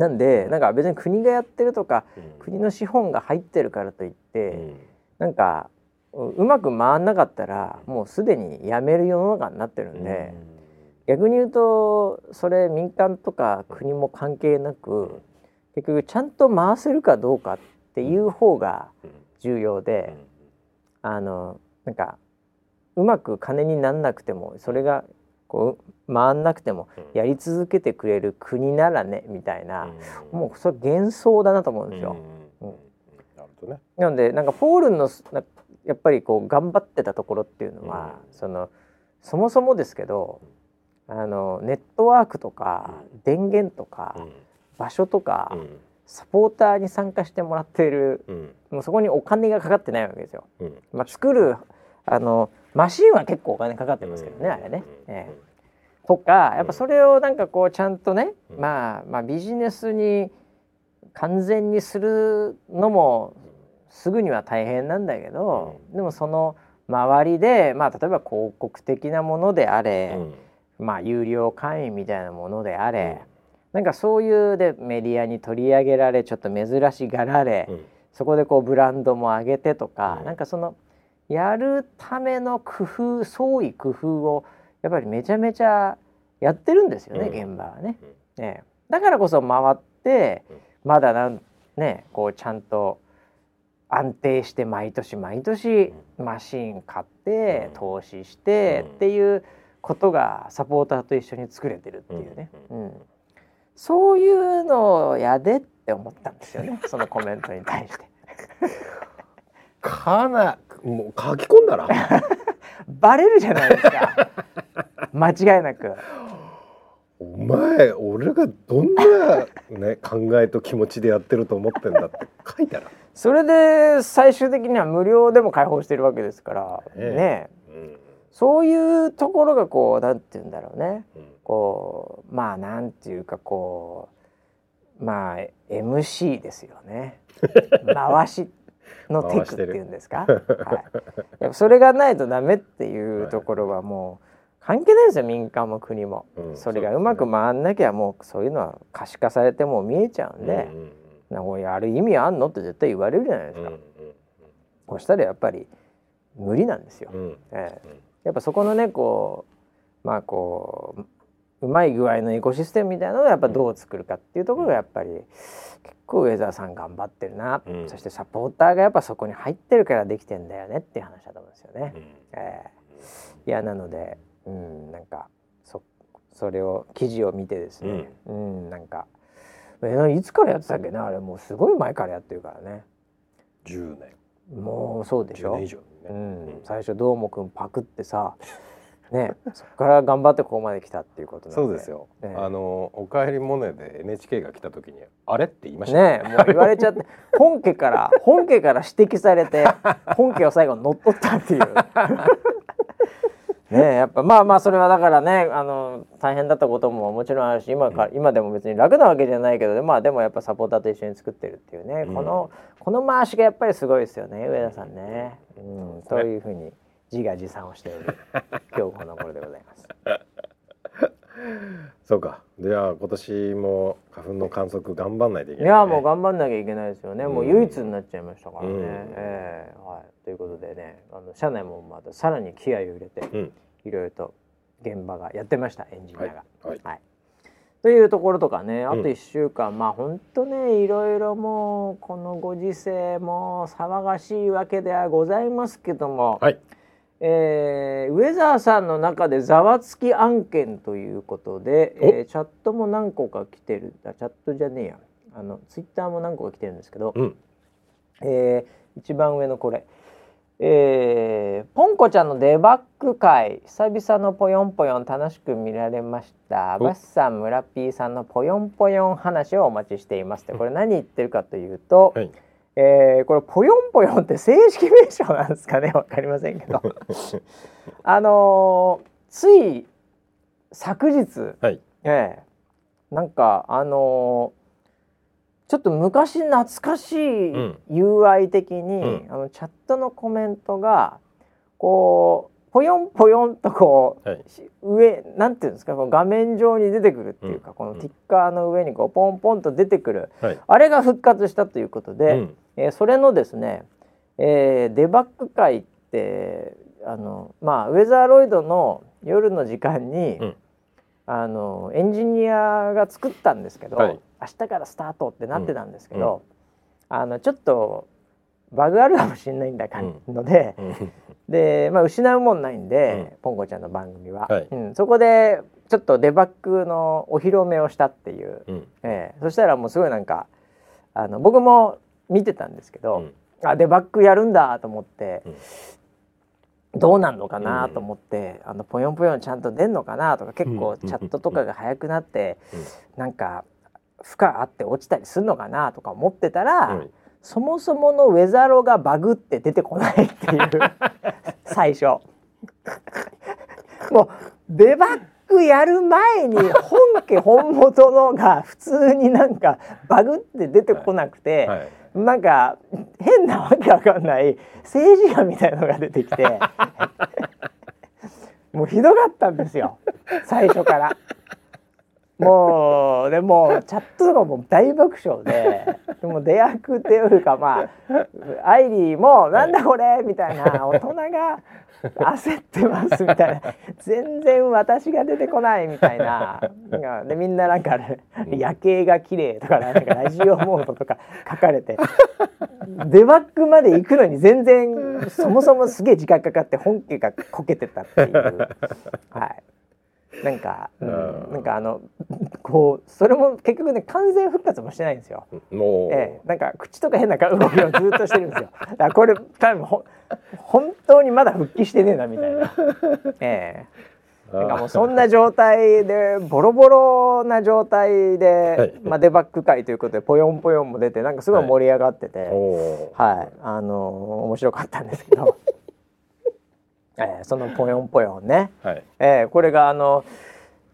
Speaker 1: なんでなんか別に国がやってるとか、国の資本が入ってるからといって、なんかうまく回んなかったらもうすでにやめる世の中になってるんで。逆に言うとそれ民間とか国も関係なく結局ちゃんと回せるかどうかっていう方が重要であのなんかうまく金になんなくてもそれがこう回んなくてもやり続けてくれる国ならねみたいな。もうそれ幻想だなと思うんですよ。なのでなんかポールのやっぱりこう頑張ってたところっていうのは、そのそもそもですけどあのネットワークとか、電源とか、場所とか、サポーターに参加してもらっている、もうそこにお金がかかってないわけですよ。まあ、作るあのマシンは結構お金かかってますけどね、あれね。えー、とかやっぱそれをなんかこうちゃんとね、まあまあビジネスに完全にするのもすぐには大変なんだけど、でもその周りでまあ例えば広告的なものであれ、まあ有料会員みたいなものであれ、うん、なんかそういうでメディアに取り上げられちょっと珍しがられ、うん、そこでこうブランドも上げてとか、うん、なんかそのやるための工夫創意工夫をやっぱりめちゃめちゃやってるんですよね、現場はね、ね。だからこそ回ってまだなんねこうちゃんと安定して毎年毎年マシン買って投資してっていう。ことがサポーターと一緒に作れてるっていうね、うん、うん、そういうのをやでって思ったんですよねそのコメントに対して。
Speaker 2: かなもう書き込んだら？*laughs*
Speaker 1: バレるじゃないですか。*laughs* 間違いなく。
Speaker 2: お前俺がどんな、ね、考えと気持ちでやってると思ってんだって書いたら。
Speaker 1: それで最終的には無料でも開放してるわけですからねね、うんそういうところがこうなんて言うんだろうね、うん、こうまあなんていうかこうまあ MC ですよね。*laughs* 回しのテクっていうんですか、はい、やっぱそれがないとダメっていうところはもう関係ないですよ。民間も国も、うん、それがうまく回んなきゃもうそういうのは可視化されても見えちゃうんで、うんうん、やる意味あんのって絶対言われるじゃないですか、うんうん、そしたらやっぱり無理なんですよ、うん、えーやっぱそこのねこうまあこううまい具合のエコシステムみたいなのをやっぱどう作るかっていうところがやっぱり結構上澤さん頑張ってるな、うん、そしてサポーターがやっぱそこに入ってるからできてんだよねっていう話だと思うんですよね。うん、えー、いやなので、うん、なんかそそれを記事を見てですね、うん、うん、なんかえいつからやってたっけな？あれもうすごい前からやってるからね。
Speaker 2: 10
Speaker 1: 年。もうそうでしょ、ね、うん、最初どーもくんパクってさね、そこから頑張ってここまで来たっていうこと
Speaker 2: そうですよ。ね、あのおかえりモネで NHK が来た時にあれって言いまし
Speaker 1: たね。ねもう言われちゃって本家から本家から指摘されて本家を最後乗っ取ったっていう。*laughs* ねやっぱまあまあそれはだからねあの大変だったことももちろんあるし今か、うん、今でも別に楽なわけじゃないけどまあでもやっぱサポーターと一緒に作ってるっていうね、うん、このこの回しがやっぱりすごいですよね上田さんね。うん、そういうふうに自画自賛をしておる今日この頃でございます。
Speaker 2: そうか。では今年も花粉の観測頑張んないといけ
Speaker 1: ない、ね、いやもう頑張んなきゃいけないですよね。もう唯一になっちゃいましたからね。うん、えー、はい。ということでね、あの社内もまたさらに気合を入れて、うん、いろいろと現場がやってましたエンジニアが。はい、はいはいというところとかねあと1週間、うん、まあ本当ねいろいろもうこのご時世も騒がしいわけではございますけども、はい、えー、ウェザーさんの中でざわつき案件ということで、えー、チャットも何個か来てるあチャットじゃねえや。あのツイッターも何個か来てるんですけど、うん、えー、一番上のこれ、えー、ポンコちゃんのデバッグ会。久々のぽよんぽよん楽しく見られました。バッサン村 P さんのぽよんぽよん話をお待ちしています。ってこれ何言ってるかというと、はいえー、これぽよんぽよんって正式名称なんですかね？わかりませんけど。*laughs* あのー、つい昨日、はい、えー、なんかあのー、ちょっと昔懐かしい UI 的に、うん、あのチャットのコメントがこうぽよんぽよんとこう、はい、上なんていうんですかこう画面上に出てくるっていうか、うん、このティッカーの上にこうポンポンと出てくる、はい、あれが復活したということで、うん、えー、それのですね、えー、デバッグ会ってあのまあウェザーロイドの夜の時間に、うん、あのエンジニアが作ったんですけど、はい、明日からスタートってなってたんですけど、あのちょっとバグあるかもしれないんだかので、で、まあ、失うもんないんで、ポンコちゃんの番組は、はい、うん、そこでちょっとデバッグのお披露目をしたっていう、うん、えー、そしたらもうすごいなんかあの僕も見てたんですけど、うん、あデバッグやるんだと思って、うん、どうなんのかなと思って、うん、あのぽよんぽよんちゃんと出んのかなとか結構チャットとかが早くなって、うん、なんか負荷あって落ちたりするのかなとか思ってたら、そもそものウェザロがバグって出てこないっていう。*laughs* 最初。もうデバッグやる前に本家本元のが普通になんかバグって出てこなくて、はいはい、なんか変なわけわかんない政治家みたいのが出てきて。*laughs* もうひどかったんですよ。最初から。もうでもチャットとかも大爆笑ででも出役っていうかまあアイリーも「なんだこれ!」みたいな大人が焦ってますみたいな全然私が出てこないみたいなでみんななんか、夜景が綺麗とかなんかラジオモードとか書かれてデバッグまで行くのに全然そもそもすげえ時間かかって本家がこけてたっていう。はいなんか、うん、なんかあのこうそれも結局ね完全復活もしてないんですよ。ええ、なんか口とか変な動きをずっとしてるんですよ。だからこれ多分ほ本当にまだ復帰してねえなみたいな。*laughs* ええ。なんかもうそんな状態でボロボロな状態で、はい、まあデバッグ会ということでぽよんぽよんも出てなんかすごい盛り上がってて、はい、はい、あの面白かったんですけど。えー、そのぽよんぽよんね、はい、えー、これがあの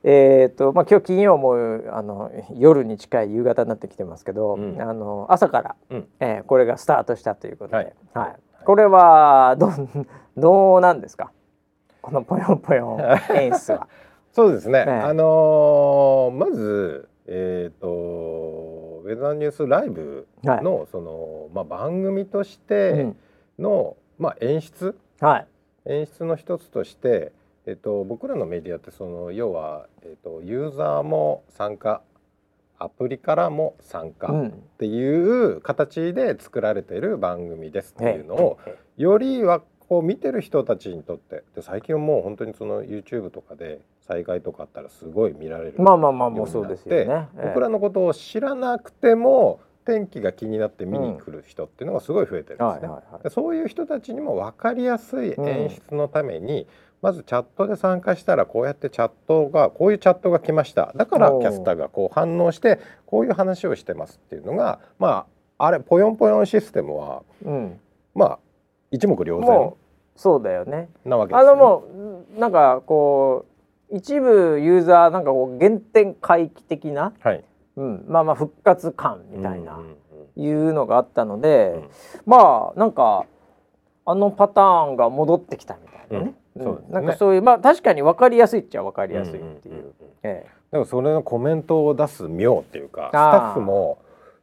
Speaker 1: えーとまあ、今日金曜もあの夜に近い夕方になってきてますけど、うん、あの朝から、うん、えー、これがスタートしたということで、はい、はい、これはど *laughs* どうなんですか？このぽよんぽよん演出は。
Speaker 2: そうですね、ね、あのー、まず、えーと、ウェザーニュースライブのはい、そのまあ、番組としての、うん、まあ、演出、はい、演出の一つとして、えっと、僕らのメディアってその要は、えっと、ユーザーも参加アプリからも参加っていう形で作られている番組ですっていうのを、よりはこう見てる人たちにとってで最近はもう本当にその YouTube とかで災害とかあったらすごい見られる
Speaker 1: まあまあまあもうそうですよね、
Speaker 2: 僕らのことを知らなくても天気が気になって見に来る人っていうのがすごい増えてるんですね。でそういう人たちにも分かりやすい演出のために、まずチャットで参加したらこうやってチャットがこういうチャットが来ました。だからキャスターがこう反応してこういう話をしてますっていうのがまああれぽよんぽよんシステムは、うん、まあ一目瞭然
Speaker 1: そうだよね。なわけです、ね、あのもうなんかこう一部ユーザーなんかこう原点回帰的な、はいうん、まあまあ復活感みたいな、いうのがあったので、うん、まあなんかあのパターンが戻ってきたみたいなね。うん。そう、ね、なんかそういうまあ確かに分かりやすいっちゃ分かりやすいっていう。
Speaker 2: でもそれのコメントを出す妙っていうかスタッフも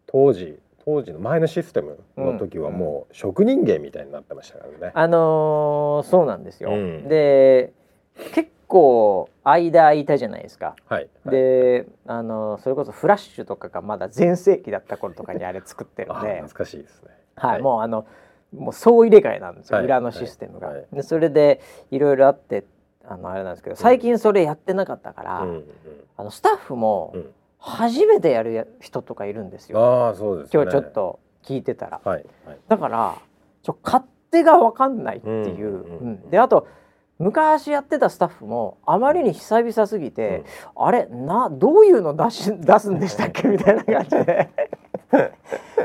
Speaker 2: 当時当時の前のシステムの時はもう職人芸みたいになってましたからね。
Speaker 1: あのー、そうなんですよ。うん、で結構間空いたじゃないですか。はい、で、あのー、それこそフラッシュとかがまだ全盛期だった頃とかにあれ作ってるんで。
Speaker 2: 懐かしいですね。
Speaker 1: はい、はい、もうあのもう総入れ替えなんですよ、はい、裏のシステムが。はい、でそれでいろいろあってあのあれなんですけど最近それやってなかったから、うん、あのスタッフも初めてやる人とかいるんですよ。あそうです、ね、今日ちょっと聞いてたら、はい。はい、だからちょ勝手が分かんないっていう。うん。うん、であと昔やってたスタッフもあまりに久々すぎて、うん、あれなどういうの出し *laughs* 出すんでしたっけみたいな感じで。*laughs*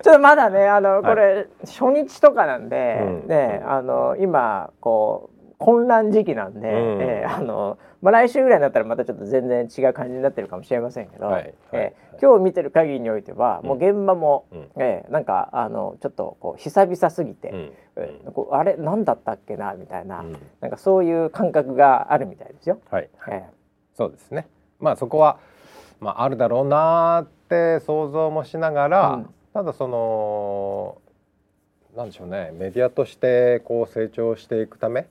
Speaker 1: ちょっとまだねあのこれ、初日とかなんで、うん、ねあの今こう混乱時期なんで、うん、えー、あのまあ、来週ぐらいになったらまたちょっと全然違う感じになってるかもしれませんけど、はい、えー、今日見てる限りにおいては、もう現場も、うん、えー、なんかあのちょっとこう久々すぎて、うん、えー、あれ何だったっけなみたいな、うん、なんかそういう感覚があるみたいですよ。はい、
Speaker 2: はい、えー、そうですね。まあそこはまああるだろうなって想像もしながら、うん、ただそのなんでしょうね。メディアとしてこう成長していくため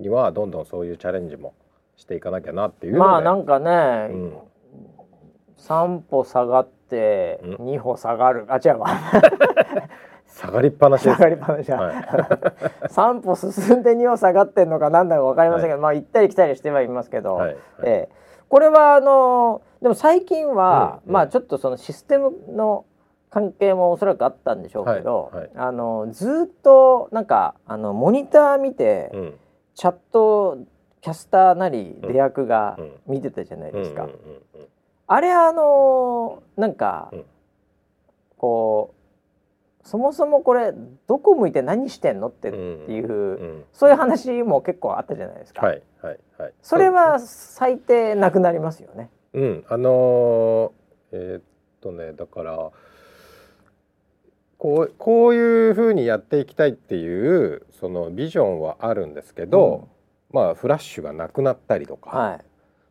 Speaker 2: にはどんどんそういうチャレンジもしていかなきゃなっていう
Speaker 1: まあなんかね、うん、3歩下がって2歩下がる、あ違うわ。
Speaker 2: 下がりっぱなし
Speaker 1: 下がりっぱなし、はい、*laughs* 3歩進んで2歩下がってんのかなんだか分かりませんけど、はい、まあ行ったり来たりしてはいますけど、はい、えー、これはあのでも最近は、うん、まあちょっとそのシステムの関係もおそらくあったんでしょうけど、はいはい、あのずっとなんかあのモニター見て、うん、チャットキャスターなり出役が見てたじゃないですか。あれあのなんか、こうそもそもこれどこ向いて何してんのってっていう、そういう話も結構あったじゃないですか。はいはいはい。それは最低なくなりますよね。
Speaker 2: うん、あのー、えー、っとねだからこうこういうふうにやっていきたいっていうそのビジョンはあるんですけど、まあフラッシュがなくなったりとか、はい、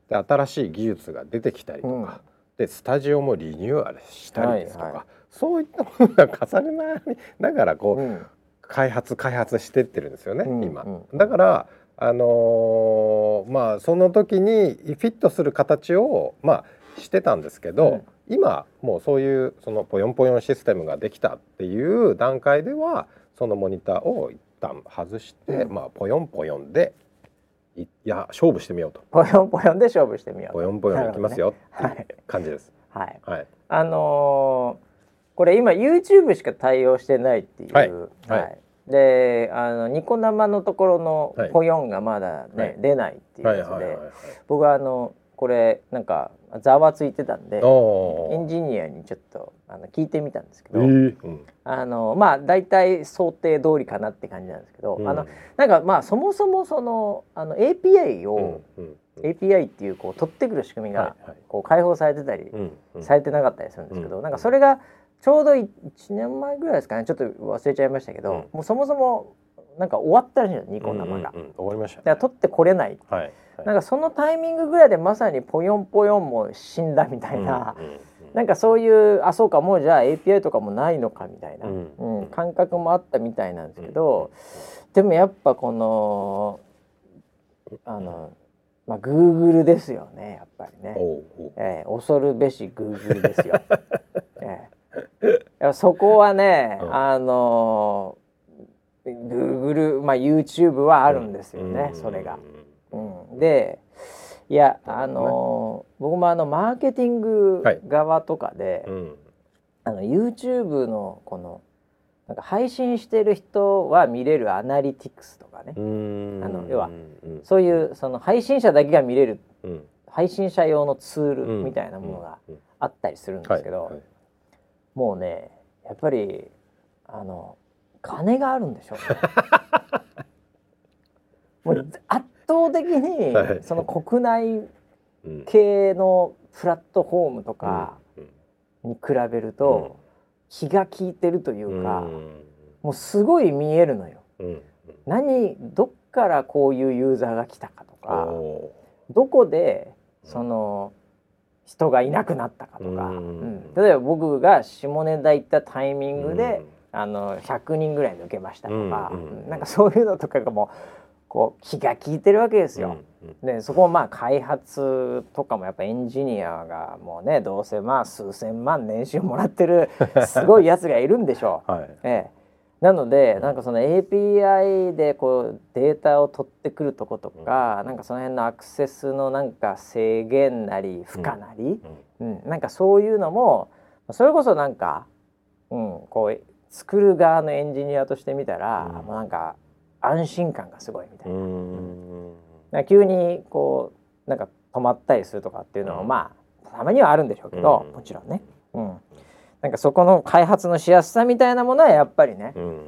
Speaker 2: で新しい技術が出てきたりとか、うん、でスタジオもリニューアルしたりですとか、はいはい、そういったものが重ねながらこう、うん、開発開発してってるんですよね、うん、今。だからあのー、まあその時にフィットする形をまあしてたんですけど、今もうそういうそのポヨンポヨンシステムができたっていう段階ではそのモニターを一旦外して、まあポヨンポヨンでいや勝負してみようと。
Speaker 1: ぽよんぽよんで勝負してみよう
Speaker 2: ぽよんぽよんいきますよっていう感じです、
Speaker 1: はい、はい、あのー、これ今 YouTube しか対応してないっていう、はい、はい、であのニコ生のところのぽよんがまだね、はい、出ないっていうやつで。僕はあのこれなんかざわついてたんでエンジニアにちょっとあの聞いてみたんですけど、えー。うん、あのまあ大体想定通りかなって感じなんですけど、うん、あのなんかまあそもそもそのあの API を、うんうんうん、API っていうこう取ってくる仕組みがこう開放されてたり、されてなかったりするんですけど、うん、なんかそれがちょうど1年前ぐらいですかねちょっと忘れちゃいましたけど、もうそもそもなんか終わったらしいんですニコ生が、うんうんうん、終
Speaker 2: わりました、ね、
Speaker 1: だから取ってこれない、はいなんかそのタイミングぐらいでまさにぽよんぽよんも死んだみたいな、うんうん、なんかそういうあそうかもうじゃあ API とかもないのかみたいな、うん。うん、感覚もあったみたいなんですけど、でもやっぱこのあのまあ Google ですよねやっぱりね、えー、恐るべし Google ですよ。*laughs* えー、そこはね、あの Google まあ YouTube はあるんですよね、それが。うん、でいやあの、ね、僕もあのマーケティング側とかで、はいうん、あの YouTube のこのなんか配信してる人は見れるアナリティクスとかね。あの要はそういうその配信者だけが見れる、うん、配信者用のツールみたいなものがあったりするんですけど、もうねやっぱりあの金があるんでしょうね。*laughs* もう圧倒的にその国内系のプラットフォームとかに比べると気が利いてるというか、もうすごい見えるのよ。何どっからこういうユーザーが来たかとかどこでその人がいなくなったかとか、うん、例えば僕が下ネタ行ったタイミングで、あの100人ぐらい抜けましたとか、うん、なんかそういうのとかがもうこう気が利いてるわけですよ。でそこをまあ開発とかもやっぱエンジニアがもうねどうせまあ数千万年収もらってるすごいやつがいるんでしょう。*laughs* はい、ええ、なのでなんかその API でこうデータを取ってくるとことか、うん、なんかその辺のアクセスのなんか制限なり負荷なり、うん、うん、なんかそういうのもそれこそなんか、うん、こう作る側のエンジニアとして見たら、うん、もうなんか安心感がすごいみたいな。うん、急にこうなんか止まったりするとかっていうのは、まあたまにはあるんでしょうけど、もちろんね。うん、なんかそこの開発のしやすさみたいなものはやっぱりね、うん、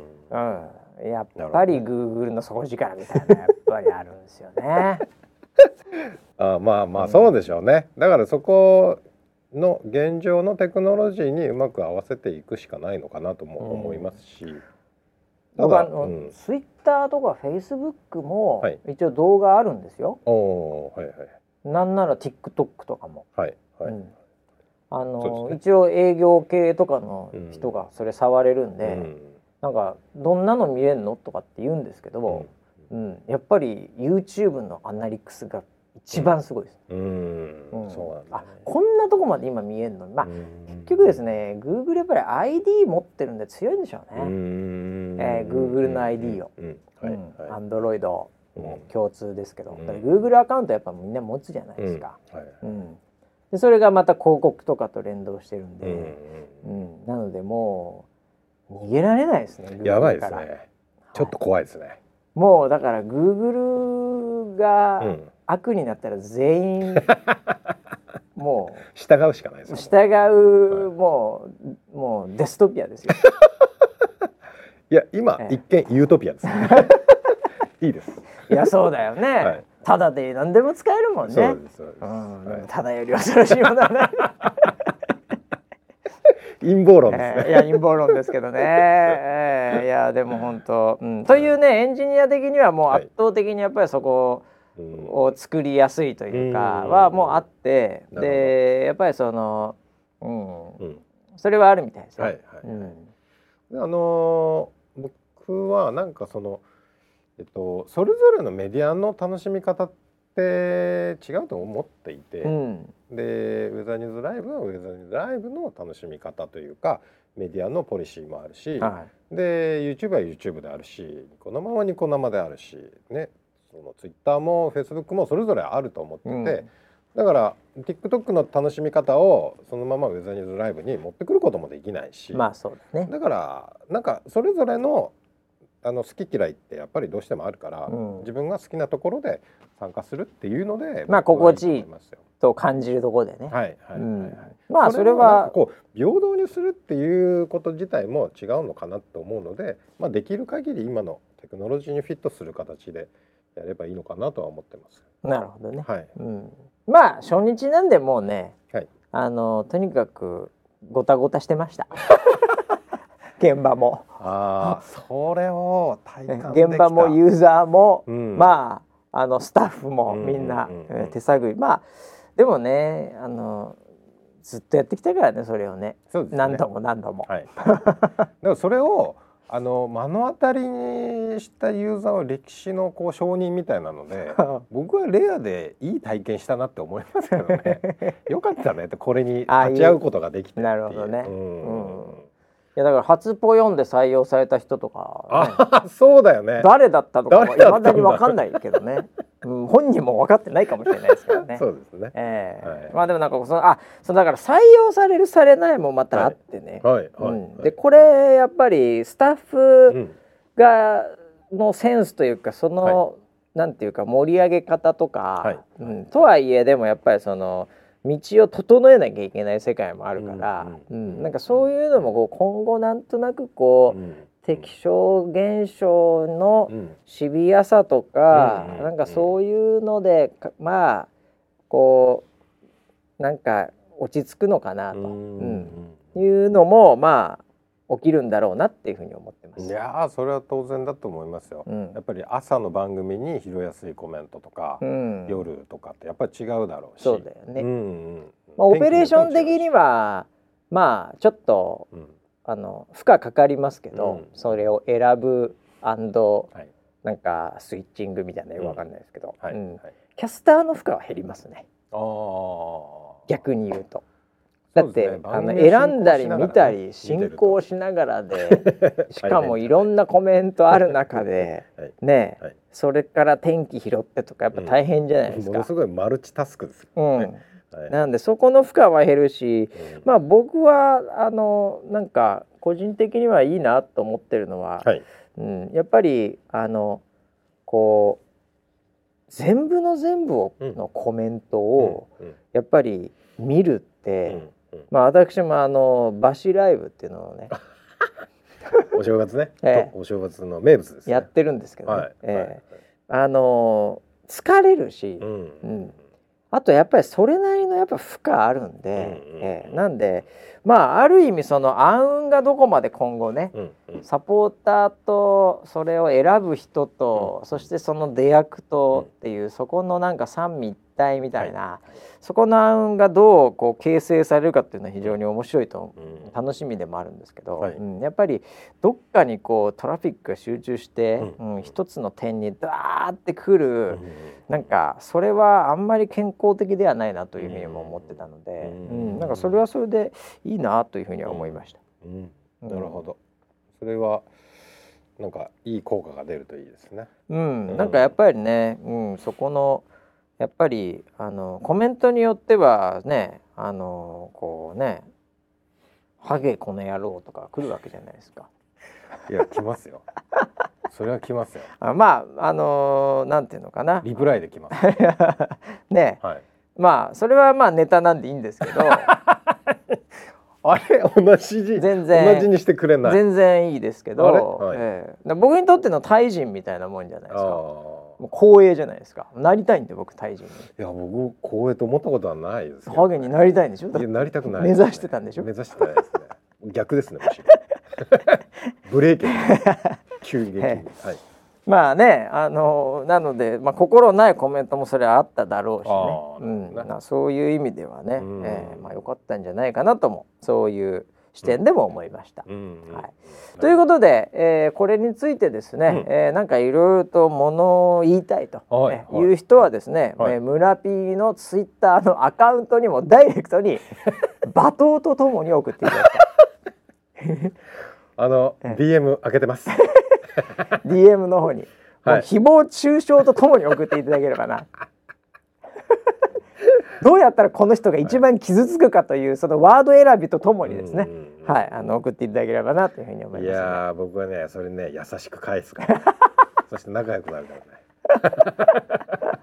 Speaker 1: うん、やっぱりグーグルの底力みたいなやっぱりあるんですよね。*laughs*
Speaker 2: あまあまあそうでしょうね、だからそこの現状のテクノロジーにうまく合わせていくしかないのかなとも思いますし、
Speaker 1: 僕あの、うん、ツイッターとかフェイスブックも一応動画あるんですよ。はいはい、なんなら TikTok とかも。はいはい、うん、あの、ね、一応営業系とかの人がそれ触れるんで、うん、なんかどんなの見れんのとかって言うんですけど、うん、うん、やっぱり YouTube のアナリクスが一番すごいです。うん、うん、そうなんだ、ね、あこんなとこまで今見えるのに、まあ結局ですね、Google やっぱり ID 持ってるんで強いんでしょうね。うえー、Google の ID を、うんはい、Android も共通ですけど、うん、Google アカウントやっぱみんな持つじゃないですか。はい。うん、でそれがまた広告とかと連動してるんで、うんなのでもう逃げられないですね。
Speaker 2: やばいですね。ちょっと怖いですね。はい、
Speaker 1: もうだから Google が、悪になったら全員 *laughs* もう。
Speaker 2: 従うしかないです
Speaker 1: 従う、もうもうデストピアですよ。*laughs*
Speaker 2: いや今、ええ、一見ユートピアです *laughs* いいです。
Speaker 1: いやそうだよね、はい、ただで何でも使えるもんね。そうですそうです、うん、はい、ただより恐ろしいものはない
Speaker 2: 陰謀論ですね、
Speaker 1: えー、いや陰謀論ですけどね、えー、いやでも本当、うん、というねエンジニア的にはもう圧倒的にやっぱりそこ、を作りやすいというかはもうあって、でやっぱりその、うん、それはあるみたいですよ。はいはい
Speaker 2: うん、あのー、僕はなんかその、えっと、それぞれのメディアの楽しみ方って違うと思っていて、うん、でウェザーニューズライブはウェザーニューズライブの楽しみ方というかメディアのポリシーもあるし、はい、で YouTube は YouTube であるしこのままニコ生であるしねそのツイッターもフェイスブックもそれぞれあると思ってて、うん、だから TikTok の楽しみ方をそのままウェザーニューズライブに持ってくることもできないし、
Speaker 1: まあそうだね、
Speaker 2: だからなんかそれぞれのあの好き嫌いってやっぱりどうしてもあるから、うん、自分が好きなところで参加するっていうので
Speaker 1: まあ心地いいと感じるところでね。はいはい、うん、まあそれは
Speaker 2: こう平等にするっていうこと自体も違うのかなと思うので、まあ、できる限り今のテクノロジーにフィットする形でやればいいのかなとは思ってます。
Speaker 1: なるほどね。はい。うん、まあ初日なんでもうね、はい、あのとにかくごたごたしてました。*laughs* 現場も。
Speaker 2: ああ、それを
Speaker 1: 現場もユーザーも、うん、まああのスタッフもみんな手探り。まあでもね、あのずっとやってきたからねそれをね。ね何度も何度も。はい。
Speaker 2: でもそれをあの目の当たりにしたユーザーは歴史のこう承認みたいなので *laughs* 僕はレアでいい体験したなって思いますけどね。*laughs* よかったねってこれに立ち会うことができて
Speaker 1: なるほどね、うん、いやだから初ポ読んで採用された人とか、
Speaker 2: ね、あそうだよね。
Speaker 1: 誰だったのかいまだに分かんないけどねうん、本人も分かってないかもしれないですけどね。*laughs*
Speaker 2: そうですね。
Speaker 1: ええーはい、まあでもなんかそのあそのだから採用されるされないもまたあってね。はい。はい、うん、でこれやっぱりスタッフがのセンスというかその、はい、なんていうか盛り上げ方とか、はい、うん、とはいえでもやっぱりその道を整えなきゃいけない世界もあるから、うん、うん、なんかそういうのもこう今後なんとなくこう。うん適象現象のシビアさとか、うん、なんかそういうのでまあこうなんか落ち着くのかなと、うんいうのもまあ起きるんだろうなっていうふうに思ってます。
Speaker 2: いやそれは当然だと思いますよ。うん、やっぱり朝の番組に拾いやすいコメントとか、うん、夜とかってやっぱり違うだろうし。
Speaker 1: そうだよね。うんうんまあ、オペレーション的にはまあちょっと、うんあの負荷かかりますけど、うん、それを選ぶアンド、はい、なんかスイッチングみたいなよくわかんないですけど、うん、はい、キャスターの負荷は減りますね。逆に言うと。だって、ね、あの選んだり見たり進行しながらで *laughs* しかもいろんなコメントある中で *laughs* ね、はい、それから天気拾ってとかやっぱ大変じゃないですか。
Speaker 2: ものすごいマルチタスクです
Speaker 1: よね。うんなんでそこの負荷は減るし、うん、まあ僕はあのなんか個人的にはいいなと思ってるのは、はい、うん、やっぱりあのこう全部の全部をのコメントをやっぱり見るって、まあ私もあのバシライブっていうのをね *laughs*
Speaker 2: お正月ね、*laughs* えー、お正月の名物です、
Speaker 1: ね、やってるんですけど、ね、はい、えー、あの疲れるし、うん、うんあとやっぱりそれなりのやっぱ負荷あるんで、うんうん、えー、なんでまあある意味その暗雲がどこまで今後ね、うんうん、サポーターとそれを選ぶ人と、うん、そしてその出役とっていう、そこのなんか三位一体みたいな、はい、そこの暗雲がどうこう形成されるかっていうのは非常に面白いと、う。ん、楽しみでもあるんですけど、はい、うん、やっぱりどっかにこうトラフィックが集中して、うん。一つの点にダーってくる、うん、なんかそれはあんまり健康的ではないなというふうにも思ってたので、うん。なんかそれはそれでいいなというふうには思いました。
Speaker 2: なるほどそれはなんかいい効果が出るといいですね。
Speaker 1: うん、なんかやっぱりね、うん、そこのやっぱりあのコメントによってはねあのこうね「ハゲこの野郎」とか来るわけじゃないですか。
Speaker 2: いや来ますよ。それは来ますよ。*laughs*
Speaker 1: あまああのー、なんていうのかな。
Speaker 2: リプライで来ます。*laughs*
Speaker 1: ね、はい、まあそれはまあネタなんでいいんですけど。*laughs*
Speaker 2: あれ？*laughs* 同じ？全然。同じにしてくれない？
Speaker 1: 全然いいですけど、はい、えー、僕にとってのタイ人みたいなもんじゃないですか。もう光栄じゃないですか。なりたいんで僕タイ人に。い
Speaker 2: や僕光栄と思ったことはないです
Speaker 1: ハゲになりたいんでしょ？い
Speaker 2: やなりたくない、
Speaker 1: ね、目指してたんでしょ？
Speaker 2: 目指してないですね。逆ですねむしろ。*laughs* ブレーキ *laughs* 急激に、はい
Speaker 1: まあねあのなので、まあ、心ないコメントもそれはあっただろうしね、うん、そういう意味ではね、うえー、まあ、よかったんじゃないかなともそういう視点でも思いました。はい、ということで、えー、これについてですね、うん、えー、なんかいろいろとものを言いたいと、はい、い。う人はですね、はい、えー、村 P のツイッターのアカウントにもダイレクトに *laughs* 罵倒とともに送っていただきた。い。*laughs*
Speaker 2: あの、DM 開けてます。
Speaker 1: DM の方に、はい、誹謗中傷とともに送っていただければな。*laughs* どうやったらこの人が一番傷つくかというそのワード選びとともにですね、はい、あの送っていただければなというふうに思います、ね、
Speaker 2: いや僕はねそれね優しく返すから。*laughs* そして仲良くなるからね。*laughs*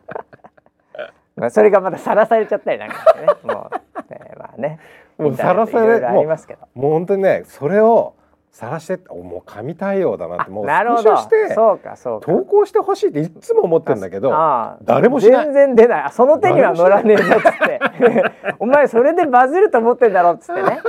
Speaker 1: まあそれがまださらされちゃったりなんかね。もう、えー、まあね。
Speaker 2: もうさらされもうもう本当にねそれを晒してもう神対応だなってもう
Speaker 1: なるほど。して
Speaker 2: そうかそうか。投稿してほしいっていつも思ってるんだけど誰もしない
Speaker 1: 全然出ない。その手には乗らねえぞっつって。*laughs* お前それでバズると思ってんだろっつってね。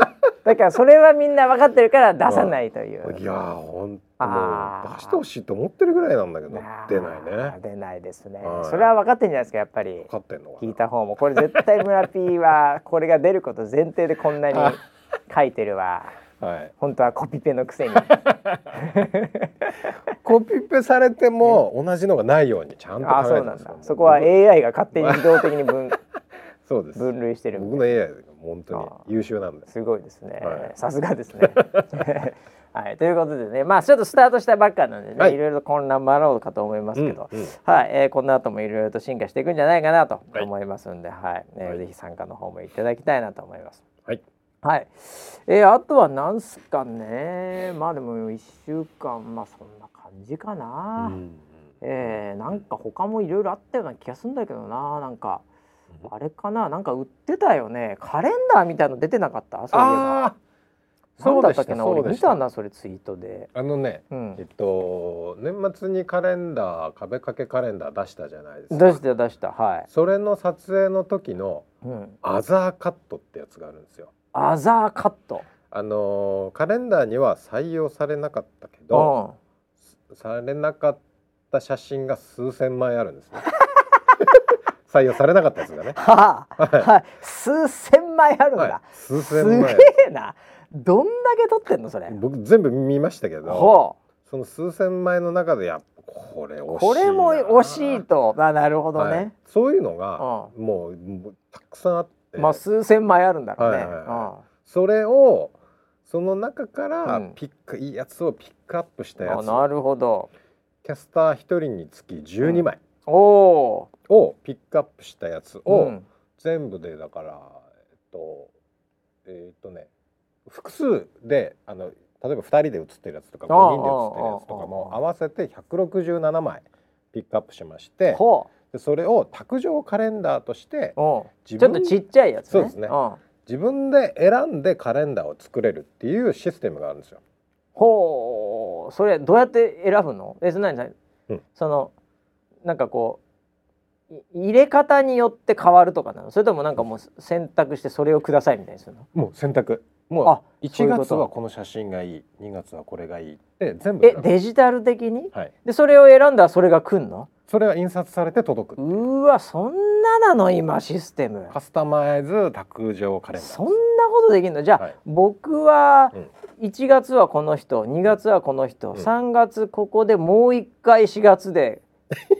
Speaker 1: だからそれはみんな分かってるから出さないという、
Speaker 2: いや本当もう出してほしいと思ってるぐらいなんだけど出ないね。
Speaker 1: 出ないですね、それは分かってんじゃないですかやっぱり。
Speaker 2: 分かってんの
Speaker 1: 聞いた方も。これ絶対村 P はこれが出ること前提でこんなに書いてるわはい、本当はコピペのくせに。*laughs*
Speaker 2: コピペされても同じのがないようにちゃんと考えてます
Speaker 1: そこは AI が勝手に自動的に分 *laughs* そうです。分類してる
Speaker 2: 僕の AI が本当に優秀なんで。す
Speaker 1: すごいですね、さすがですね。*laughs* はい、ということでね。まあちょっとスタートしたばっかなんでね、はい、いろいろ混乱もあろうかと思いますけど、うんうん、はい、えー、この後もいろいろと進化していくんじゃないかなと思いますんで、はい、はい、えー、ぜひ参加の方もいただきたいなと思います。はい。はい。えー、あとはなんすかね。まあでも一週間まあそんな感じかな。うん、えー、なんか他もいろいろあったような気がするんだけどな。なんか。あれかな。なんか売ってたよね。カレンダーみたいの出てなかった？そういえば。そうだったっけな？俺見たなそれツイートで。
Speaker 2: あのね、うん、えっと年末にカレンダー壁掛けカレンダー出したじゃないですか。
Speaker 1: 出した出した。はい。
Speaker 2: それの撮影の時の、うん、アザーカットってやつがあるんですよ
Speaker 1: アザーカット
Speaker 2: あのカレンダーには採用されなかったけど、うん、されなかった写真が数千枚あるんですね *laughs* 採用されなかったやつがね。は
Speaker 1: あ、はい、数千枚あるんだ。はい、
Speaker 2: 数千枚。
Speaker 1: すげえな。どんだけ撮ってんのそれ。
Speaker 2: 僕全部見ましたけど。その数千枚の中でやこれ惜しい
Speaker 1: これも惜しいと。あなるほどね、はい、
Speaker 2: そういうのが、うん、もうたくさんあって。
Speaker 1: まあ数千枚あるんだろうね。はいはい
Speaker 2: はい、それをその中からピック、うん、いいやつをピックアップしたやつ。
Speaker 1: なるほど。
Speaker 2: キャスター一人につき12枚。をピックアップしたやつを全部でだからえっとえっとね複数であの例えば2人で写ってるやつとか5人で写ってるやつとかも合わせて167枚ピックアップしましてでそれを卓上カレンダーとして
Speaker 1: ちょっとちっちゃいやつ、
Speaker 2: ね、そうですね。自分で選んでカレンダーを作れるっていうシステムがあるんですよ。
Speaker 1: ほう。それどうやって選ぶの？えそなに、うん、そのなんかこう入れ方によって変わるとかなの？それともなんかもう選択してそれをくださいみたいにするの？
Speaker 2: もう選択。もう1月はこの写真がいい。2月はこれがいい。って全部
Speaker 1: えデジタル的に、はい、でそれを選んだらそれがくんの？
Speaker 2: それは印刷されて届く。
Speaker 1: うわそんななの？今システム。
Speaker 2: カスタマイズ卓上カレンダ
Speaker 1: ーそんなことできるの？じゃあ、はい、僕は1月はこの人2月はこの人、うん、3月ここでもう1回4月で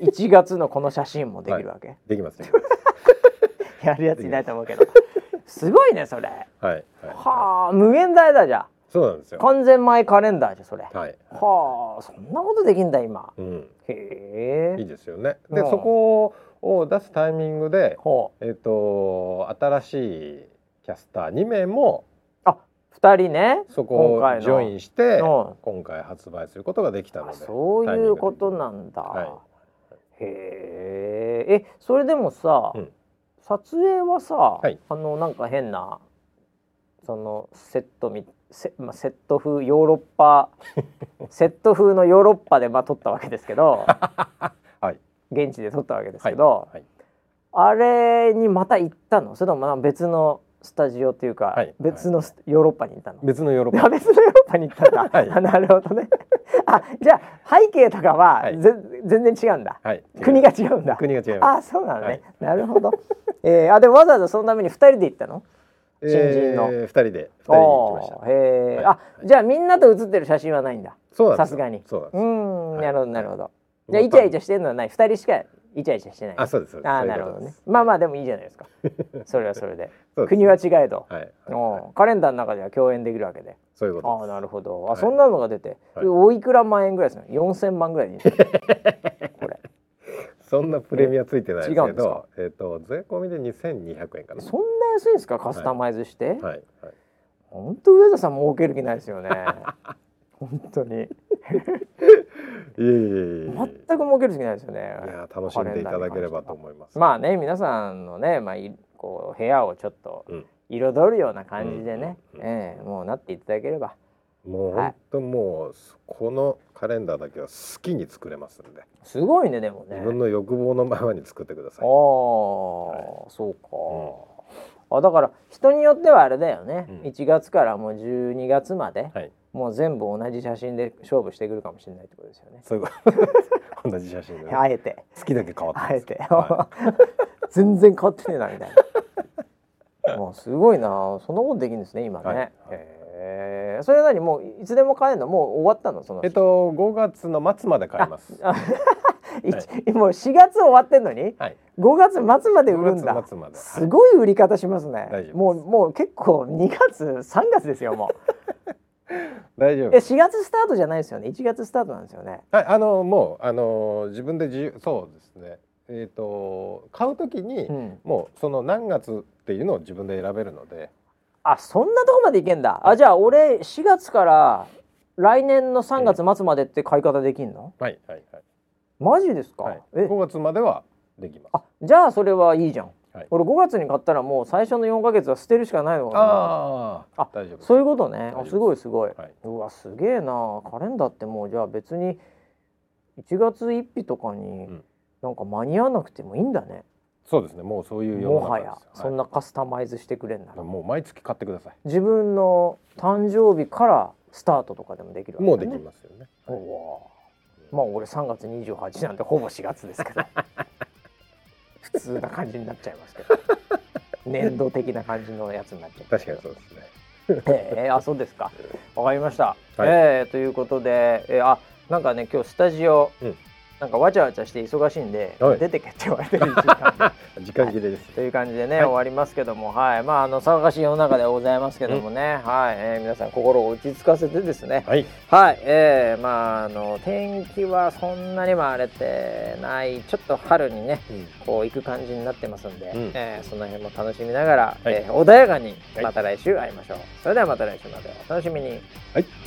Speaker 1: 1月のこの写真もできるわけ、はい、
Speaker 2: できます *laughs*
Speaker 1: やるやついないと思うけど。すごいねそれ。はい、はい、はあ無限大だじゃ
Speaker 2: そうなんですよ。
Speaker 1: 完全マイカレンダーじゃそれ、はい、はあそんなことできんだ今、うん、へ
Speaker 2: え。いいですよね。で、そこを出すタイミングでえっ、ー、と新しいキャスター2名も
Speaker 1: 2人ね
Speaker 2: そこをジョインして今回発売することができたので
Speaker 1: そういうことなんだ、はい、へえそれでもさ、うん、撮影はさ、はい、あのなんか変なそのセットみセ,、まあ、セット風ヨーロッパ *laughs* セット風のヨーロッパでまあ撮ったわけですけど、*laughs* はい、現地で撮ったわけですけど、はい、あれにまた行ったの？それともまあ別のスタジオっていうか、はい、別のヨーロッパに行ったの？
Speaker 2: 別のヨーロッパ。
Speaker 1: 別のヨーロッパに行ったんだ、*laughs* はい、なるほどね。あじゃあ背景とかは、はい、全然違うんだ、はい、国が違うんだ。
Speaker 2: 国が違う
Speaker 1: あそうなのね、なるほど、えー、あでもわざわざそのために2人で行ったの？新人の、
Speaker 2: えー、2人で2人で行きました。
Speaker 1: へえ、あじゃあみんなと写ってる写真はないんだ。さすがに。うんなるほどなるほど、じゃあイチャイチャしてるのはない。2人しかイチャイチャしてない。
Speaker 2: あ、そうです。
Speaker 1: あ、なるほどね。まあまあでもいいじゃないですか。*laughs* それはそれで。国は違えど、はい。はい、カレンダーの中では共演できるわけで。
Speaker 2: そういうこと
Speaker 1: あ、なるほど。あ、そんなのが出て、おいくら万円ぐらいですか。四千万ぐらいに。*laughs* こ
Speaker 2: れ。そんなプレミアついてないですけど、えっ、と税込みで二千二百円かな。
Speaker 1: そんな安いですか、カスタマイズして？はい。はい。本当上田さん儲ける気ないですよね。*laughs* 本当に。いえい
Speaker 2: えい
Speaker 1: 全く儲ける気ないですよね。
Speaker 2: いや楽しんでいただければと思います。
Speaker 1: まあね皆さんのねまあこう部屋をちょっと彩るような感じでね、うん、ええー、もうなっていただければ。
Speaker 2: もう本当もう、このカレンダーだけは好きに作れますんで。
Speaker 1: すごいねでもね。
Speaker 2: 自分の欲望のままに作ってください。ああ、
Speaker 1: はい、そうか。うん、あだから人によってはあれだよね。うん、1月からもう12月まで。はいもう全部同じ写真で勝負してくるかもしれないってことですよね。
Speaker 2: そういうこと *laughs* 同じ写真で、
Speaker 1: ね、*laughs* あえて
Speaker 2: 好きだけ変わってあ
Speaker 1: えて、はい、全然変わってねえなみたいな。*laughs* もうすごいなそんなことできるんですね今ね。はい、えそれなにもういつでも買えるのもう終わったの？その
Speaker 2: えっと5月の末まで買えます。*laughs* はい、
Speaker 1: もう4月終わってんのに、はい、5月末まで売るんだ。すごい売り方しますね。もうもう結構2月3月ですよもう。*laughs*
Speaker 2: 大丈夫
Speaker 1: え4月スタートじゃないですよね。1月スタートなんですよね。
Speaker 2: はいあのもうあの自分で自由そうですね。えっ、ー、と買うときに、うん、もうその何月っていうのを自分で選べるので
Speaker 1: あそんなとこまでいけんだ、あじゃあ俺4月から来年の3月末までって買い方できんの、
Speaker 2: うん、はいはいはい。
Speaker 1: マジですか、
Speaker 2: はい、え？5月まではできます。
Speaker 1: あじゃあそれはいいじゃん、はい、俺5月に買ったらもう最初の4か月は捨てるしかないのかな。
Speaker 2: あ
Speaker 1: あ大丈夫そういうことね。あすごいすごい、はい、うわすげえな。カレンダーってもうじゃあ別に1月1日とかになんか間に合わなくてもいいんだね、
Speaker 2: そうですね。もうそういう
Speaker 1: もはや、そんなカスタマイズしてくれんなら。
Speaker 2: もう毎月買ってください。
Speaker 1: 自分の誕生日からスタートとかでもできるわ
Speaker 2: け、ね、もうできますよね、
Speaker 1: おおまあ俺3月28なんでほぼ4月ですけど。*laughs* 普通な感じになっちゃいますけど。*laughs* 年度的な感じのやつになっちゃう
Speaker 2: 確かにそうですね。
Speaker 1: えー、あそうですか。わかりました、はい、えー、ということで、えー、あなんかね今日スタジオ、うんなんかわちゃわちゃして忙しいんで、はい、出てけって言われてる時間 *laughs*
Speaker 2: 時間切れです、はい、
Speaker 1: という感じでね、はい、終わりますけども。はい。まああの騒がしい世の中でございますけどもね、うん、はい、えー、皆さん心を落ち着かせてですね。
Speaker 2: はい、
Speaker 1: はい、えー、まああの天気はそんなにも荒れてない。ちょっと春にね、うん、こう行く感じになってますんで、うん、えー、その辺も楽しみながら、はい、えー、穏やかにまた来週会いましょう、それではまた来週までお楽しみに。
Speaker 2: はい